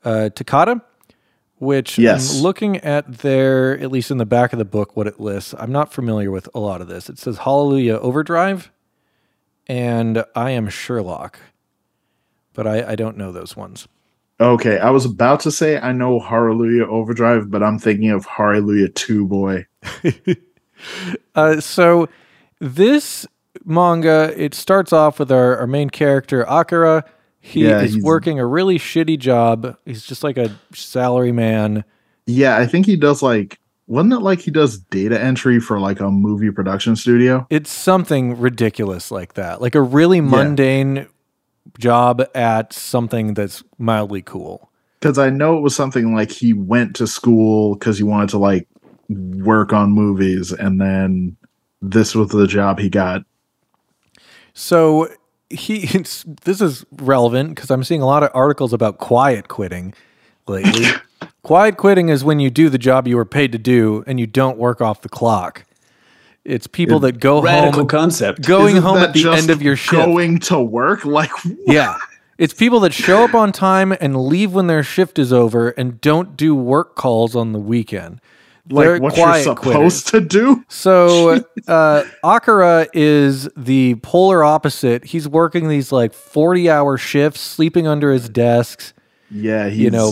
uh, Takada, which Yes. I'm looking at there, at least in the back of the book, what it lists. I'm not familiar with a lot of this. It says Hallelujah Overdrive, and I am Sherlock, but I, I don't know those ones. Okay, I was about to say I know Hallelujah Overdrive, but I'm thinking of Hallelujah 2 Boy. (laughs) Uh, so this manga, it starts off with our, our main character Akira. He Yeah, is working a really shitty job. He's just like a salary man. Yeah, I think he does like wasn't it like he does data entry for like a movie production studio? It's something ridiculous like that, like a really mundane job at something that's mildly cool. Because I know it was something like he went to school because he wanted to like work on movies, and then this was the job he got. So he (laughs) it's, this is relevant because I'm seeing a lot of articles about quiet quitting lately. (laughs) quiet quitting is when you do the job you were paid to do and you don't work off the clock. It's people that go Radical home concept. going Isn't home that at the just end of your shift. Going to work, (laughs) like Yeah. It's people that show up on time and leave when their shift is over and don't do work calls on the weekend. They're like what you're quiet supposed quitters. to do. So (laughs) uh, Akira is the polar opposite. He's working these like 40 hour shifts, sleeping under his desks. Yeah, he's You know-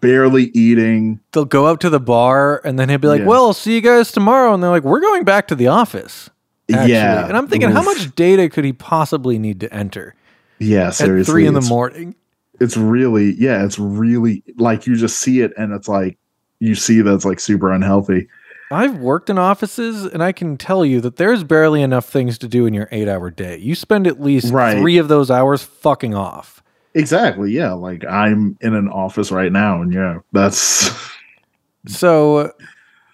barely eating. They'll go out to the bar and then he'll be like, Yeah. Well, I'll see you guys tomorrow. And they're like, We're going back to the office. Actually. Yeah, And I'm thinking, how much data could he possibly need to enter Yeah, at seriously, three in the morning? it's really yeah it's really like you just see it and it's like you see that's like super unhealthy I've worked in offices and I can tell you that there's barely enough things to do in your eight hour day. You spend at least Right. three of those hours fucking off. Exactly yeah like i'm in an office right now and yeah that's (laughs) So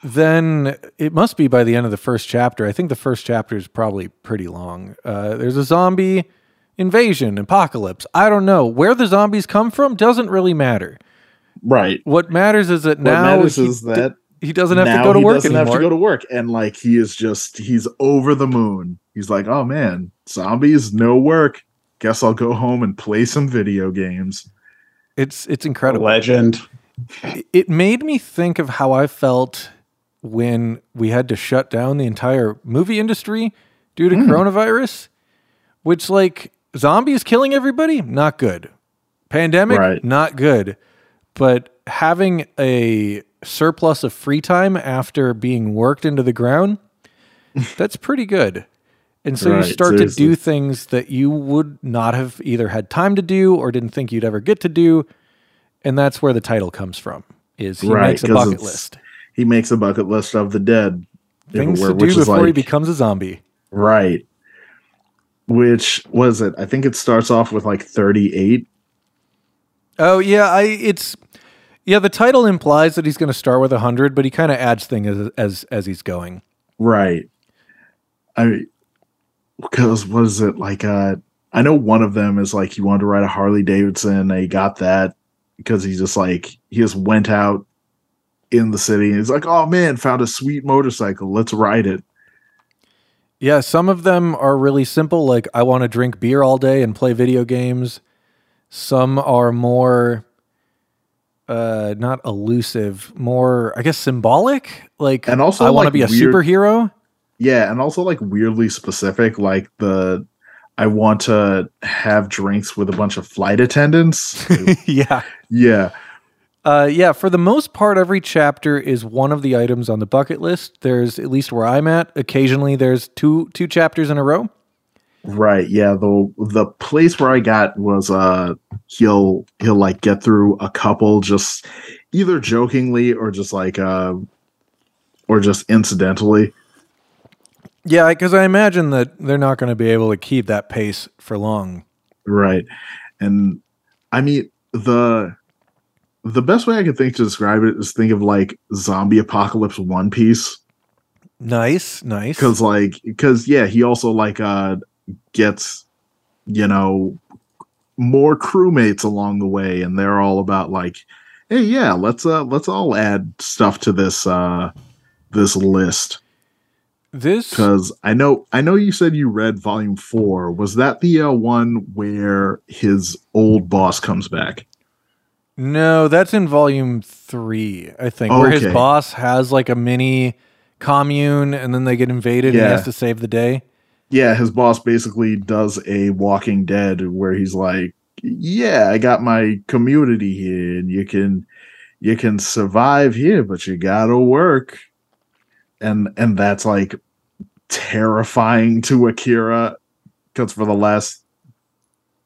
then it must be by the end of the first chapter. I think the first chapter is probably pretty long. Uh, there's a zombie invasion, apocalypse. I don't know. Where the zombies come from doesn't really matter. right What matters is that what now is that he doesn't have to go to he work doesn't anymore. have to go to work and like he is just he's over the moon he's like oh man zombies no work guess i'll go home and play some video games it's it's incredible. Legend. it made me think of how I felt when we had to shut down the entire movie industry due to Hmm. coronavirus, which like zombies killing everybody, not good. Pandemic, Right. not good. But having a surplus of free time after being worked into the ground, (laughs) that's pretty good. And so you Right, start to do things that you would not have either had time to do or didn't think you'd ever get to do. And that's where the title comes from. Is he Right, makes a bucket list. he makes a bucket list of the dead Things to do before he becomes a zombie. Right. Which was it? I think it starts off with like 38. Oh yeah, I it's yeah, the title implies that he's gonna start with hundred, but he kind of adds things as as as he's going. Right. I because what is it like uh I know one of them is like he wanted to ride a Harley Davidson and he got that because he just like he just went out in the city and he's like, oh man, found a sweet motorcycle. Let's ride it. Yeah, some of them are really simple, like I want to drink beer all day and play video games. Some are more uh not elusive, more I guess symbolic. Like And also, I want to be a weird- superhero. Yeah, and also like weirdly specific, like the I want to have drinks with a bunch of flight attendants. (laughs) yeah. yeah. Uh, yeah, for the most part, every chapter is one of the items on the bucket list. There's at least where I'm at. Occasionally, there's two two chapters in a row. Right. Yeah. The the place where I got was uh he'll he'll like get through a couple just either jokingly or just like uh or just incidentally. Yeah, because I imagine that they're not going to be able to keep that pace for long. Right. And I mean the the best way I can think to describe it is think of like zombie apocalypse One Piece. Nice, nice. Cause like because yeah, he also like uh gets you know more crewmates along the way and they're all about like hey yeah let's uh let's all add stuff to this uh this list this because i know i know you said you read volume four. Was that the uh, one where his old boss comes back? No that's in volume three i think where his boss has like a mini commune and then they get invaded and he has to save the day. Yeah his boss basically does a walking dead where he's like yeah i got my community here and you can you can survive here but you gotta work. And and that's like terrifying to akira because for the last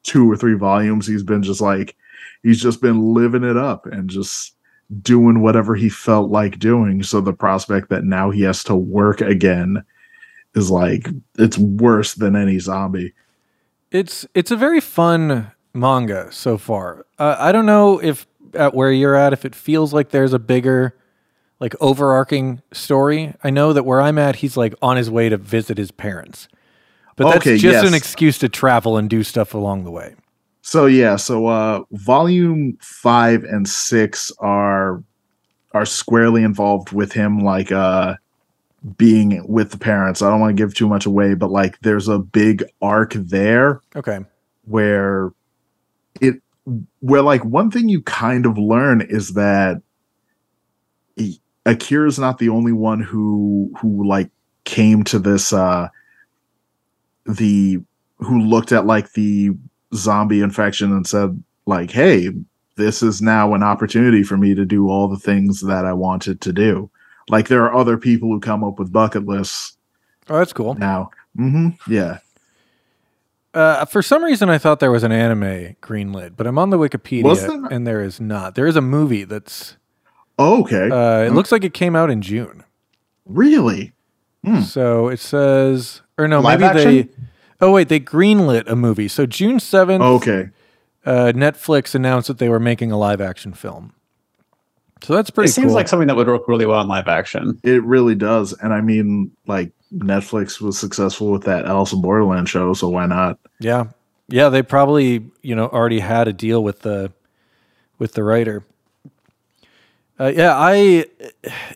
two or three volumes he's been just like he's just been living it up and just doing whatever he felt like doing so the prospect that now he has to work again is like it's worse than any zombie. It's it's a very fun manga so far. Uh, I don't know if at where you're at, if it feels like there's a bigger, like overarching story. I know that where I'm at, he's like on his way to visit his parents, but that's Okay, just an excuse to travel and do stuff along the way. So yeah, so uh volume 5 and 6 are are squarely involved with him like uh being with the parents. I don't want to give too much away, but like there's a big arc there Okay. where it where like one thing you kind of learn is that he- Akira's not the only one who who like came to this uh the who looked at like the zombie infection and said like hey this is now an opportunity for me to do all the things that I wanted to do like there are other people who come up with bucket lists Oh, that's cool. now mm-hmm yeah Uh, for some reason, I thought there was an anime greenlit, but I'm on the Wikipedia there and there is not. There is a movie that's. Oh, okay Uh, it looks like it came out in June. really Hmm. So it says, or no, Live maybe they. Oh wait, they greenlit a movie. So June seventh, okay uh, Netflix announced that they were making a live action film. So that's pretty it seems cool. like something that would work really well in live action. It really does. And I mean, like Netflix was successful with that Alice in Borderland show, so why not? yeah, yeah, they probably you know already had a deal with the with the writer. Uh, yeah, I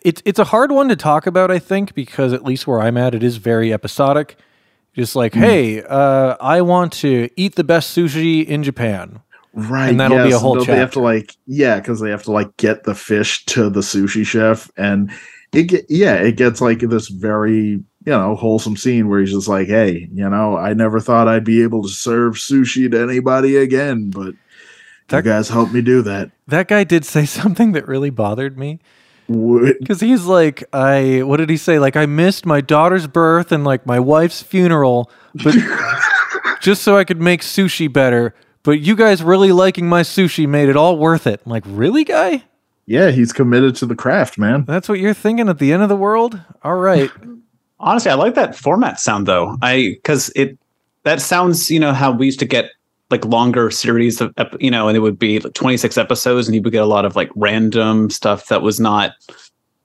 it's it's a hard one to talk about. I think because at least where I'm at, it is very episodic. Just like, hey, uh, I want to eat the best sushi in Japan. Right. And that'll be a whole They have to like yeah, because they have to like get the fish to the sushi chef and it get yeah, it gets like this very you know wholesome scene where he's just like, hey, you know, I never thought I'd be able to serve sushi to anybody again, but That- you guys helped me do that. That guy did say (laughs) something that really bothered me. Because he's like, I, what did he say? Like, I missed my daughter's birth and like my wife's funeral, but (laughs) just so I could make sushi better. But you guys really liking my sushi made it all worth it. I'm like, really, guy? Yeah, he's committed to the craft, man. That's what you're thinking at the end of the world? All right. (laughs) Honestly, I like that format sound though. I because it that sounds you know how we used to get like longer series of ep- you know, and it would be like 26 episodes, and you would get a lot of like random stuff that was not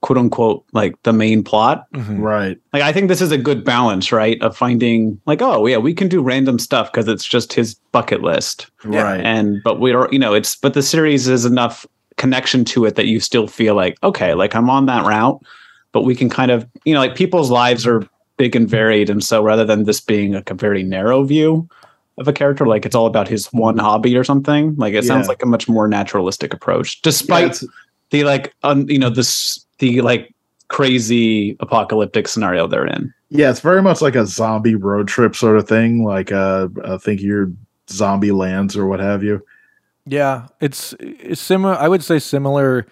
quote unquote like the main plot. Mhm. Right. Like I think this is a good balance, right? Of finding like, oh yeah, we can do random stuff because it's just his bucket list. Yeah. Right. and but we are you know it's but the series is enough connection to it that you still feel like okay like i'm on that route but we can kind of you know like people's lives are big and varied and so rather than this being like a very narrow view of a character like it's all about his one hobby or something like it sounds like a much more naturalistic approach despite it's- the like un, you know this the like crazy apocalyptic scenario they're in Yeah, it's very much like a zombie road trip sort of thing. Like uh, I think your zombie lands or what have you. Yeah. It's, it's similar. I would say similar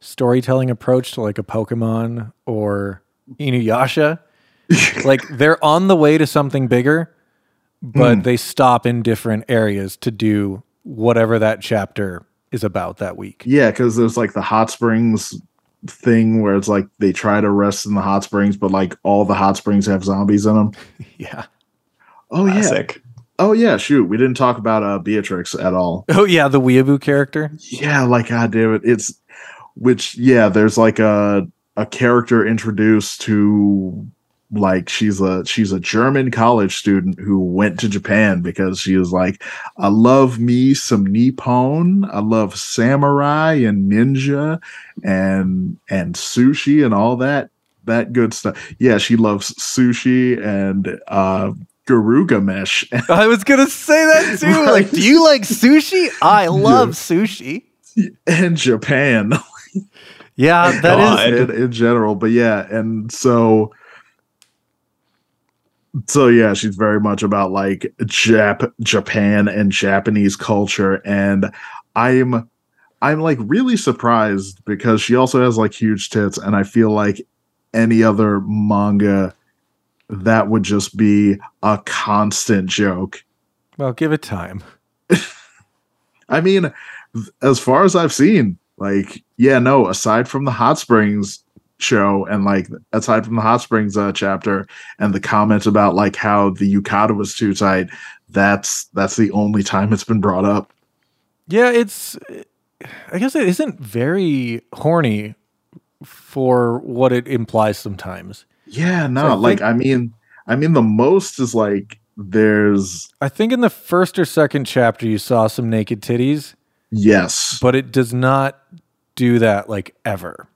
storytelling approach to like a Pokemon or Inuyasha. (laughs) like they're on the way to something bigger, but Hmm. they stop in different areas to do whatever that chapter is about that week. Yeah, because there's like the hot springs thing where it's like they try to rest in the hot springs, but like all the hot springs have zombies in them. (laughs) Yeah. Oh yeah. Oh yeah, shoot, we didn't talk about uh, Beatrix at all. Oh yeah, the weeaboo character. Yeah, like god damn it, it's which yeah, there's like a a character introduced to like she's a she's a German college student who went to Japan because she was like, I love me some Nippon, I love samurai and ninja and and sushi and all that that good stuff. Yeah, she loves sushi and uh Garuga mesh. (laughs) I was gonna say that too. Right. Like, do you like sushi? I (laughs) love sushi. and Japan. (laughs) Yeah, that God. is. in, in general. But yeah, and so so yeah, she's very much about like Jap Japan and Japanese culture. And I'm I'm like really surprised because she also has like huge tits, and I feel like any other manga that would just be a constant joke. Well, give it time. (laughs) I mean, as far as I've seen, like, yeah, no, aside from the Hot Springs show and like aside from the Hot Springs uh, chapter and the comments about like how the yukata was too tight, that's that's the only time it's been brought up. Yeah, it's. I guess it isn't very horny for what it implies sometimes. Yeah, no, So I like think- I mean, I mean the most is like there's I think in the first or second chapter you saw some naked titties, yes, but it does not do that like ever.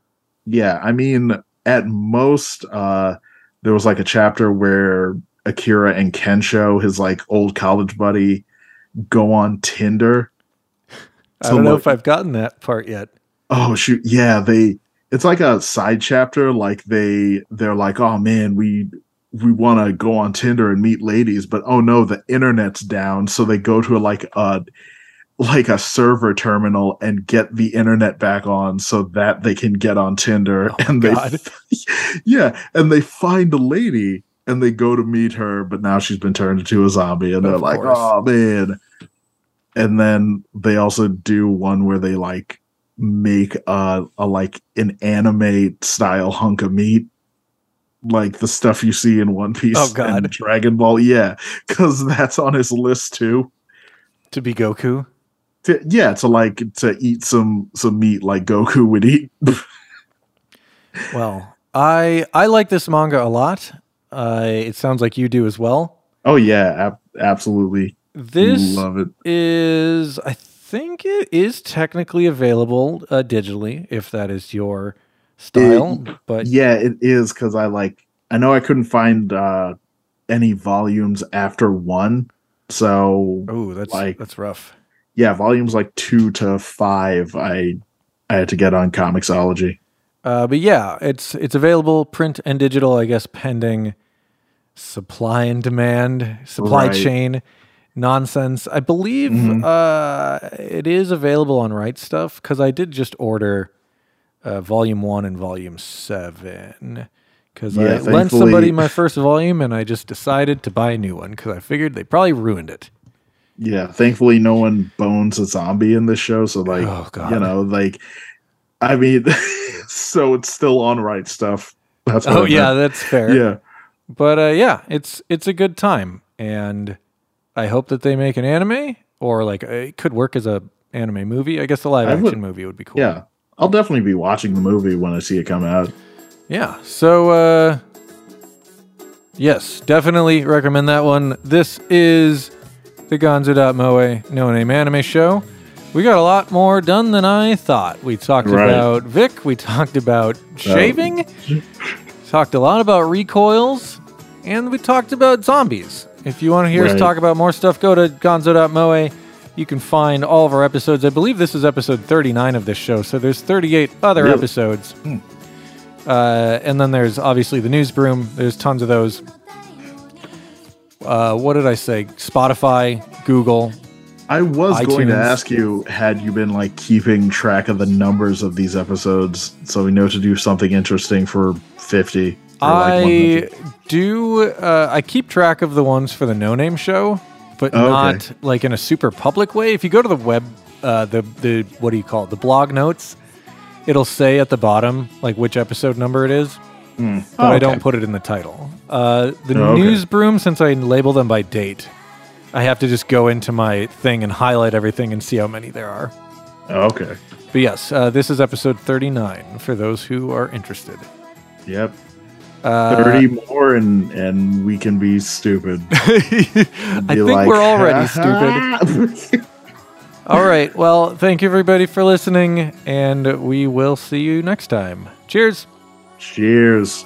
Yeah, I mean, at most, uh, there was like a chapter where Akira and Kensho, his like old college buddy, go on Tinder. I don't know if I've gotten that part yet. Oh shoot, yeah, they. It's like a side chapter. Like they, they're like, oh man, we we want to go on Tinder and meet ladies, but oh no, the internet's down. So they go to a, like a like a server terminal and get the internet back on so that they can get on Tinder. Oh, and they, God. (laughs) yeah, and they find a lady and they go to meet her, but now she's been turned into a zombie, and they're Of like, course. oh man. And then they also do one where they like make a, a like an anime style hunk of meat like the stuff you see in one piece Oh, God. and dragon ball yeah because that's on his list too To be Goku. To, yeah to like to eat some some meat like goku would eat (laughs) Well, I I like this manga a lot. Uh, it sounds like you do as well. oh yeah ab- absolutely This love it is, I think, it is technically available uh, digitally if that is your style. but yeah it is because i like i know i couldn't find uh any volumes after one so oh, that's like- that's rough. Yeah volumes like two to five i i had to get on comiXology Uh, but yeah, it's it's available print and digital, I guess, pending supply and demand, supply Right. chain nonsense. I believe Mhm. uh, it is available on Right Stuf because I did just order uh, volume one and volume seven because Yeah, I lent somebody my first volume and I just decided to buy a new one because I figured they probably ruined it. Yeah thankfully no one bones a zombie in this show so like Oh, you know like i mean (laughs) so it's still on right stuf that's Oh I yeah, that's fair. yeah But uh, yeah, it's it's a good time, and I hope that they make an anime or like uh, it could work as a anime movie. I guess the live action would- movie would be cool. yeah i'll definitely be watching the movie when i see it come out yeah. So uh, yes, definitely recommend that one. This is the Gonzo.moe No Name Anime Show. We got a lot more done than I thought. We talked Right. about Vic. We talked about shaving. talked a lot about recoils, and we talked about zombies. If you want to hear us talk about more stuff, go to gonzo.moe. You can find all of our episodes. I believe this is episode 39 of this show, so there's 38 other Really? episodes. Uh, and then there's obviously the newsroom. There's tons of those. Uh, what did I say? Spotify, Google. I was going to ask you, had you been like keeping track of the numbers of these episodes so we know to do something interesting for 50? or, like, I do. Uh, I keep track of the ones for the No Name Show, but Oh, okay. not like in a super public way. If you go to the web, uh, the the what do you call it? The blog notes. It'll say at the bottom like which episode number it is, Hmm. but I okay. don't put it in the title. Uh, the Oh, okay. newsroom, since I label them by date, I have to just go into my thing and highlight everything and see how many there are. Okay. But yes, uh, this is episode 39 for those who are interested. Yep. Uh, 30 more and and we can be stupid. (laughs) I Be think like, we're already stupid. stupid. (laughs) (laughs) All right. Well, thank you everybody for listening, and we will see you next time. Cheers. Cheers.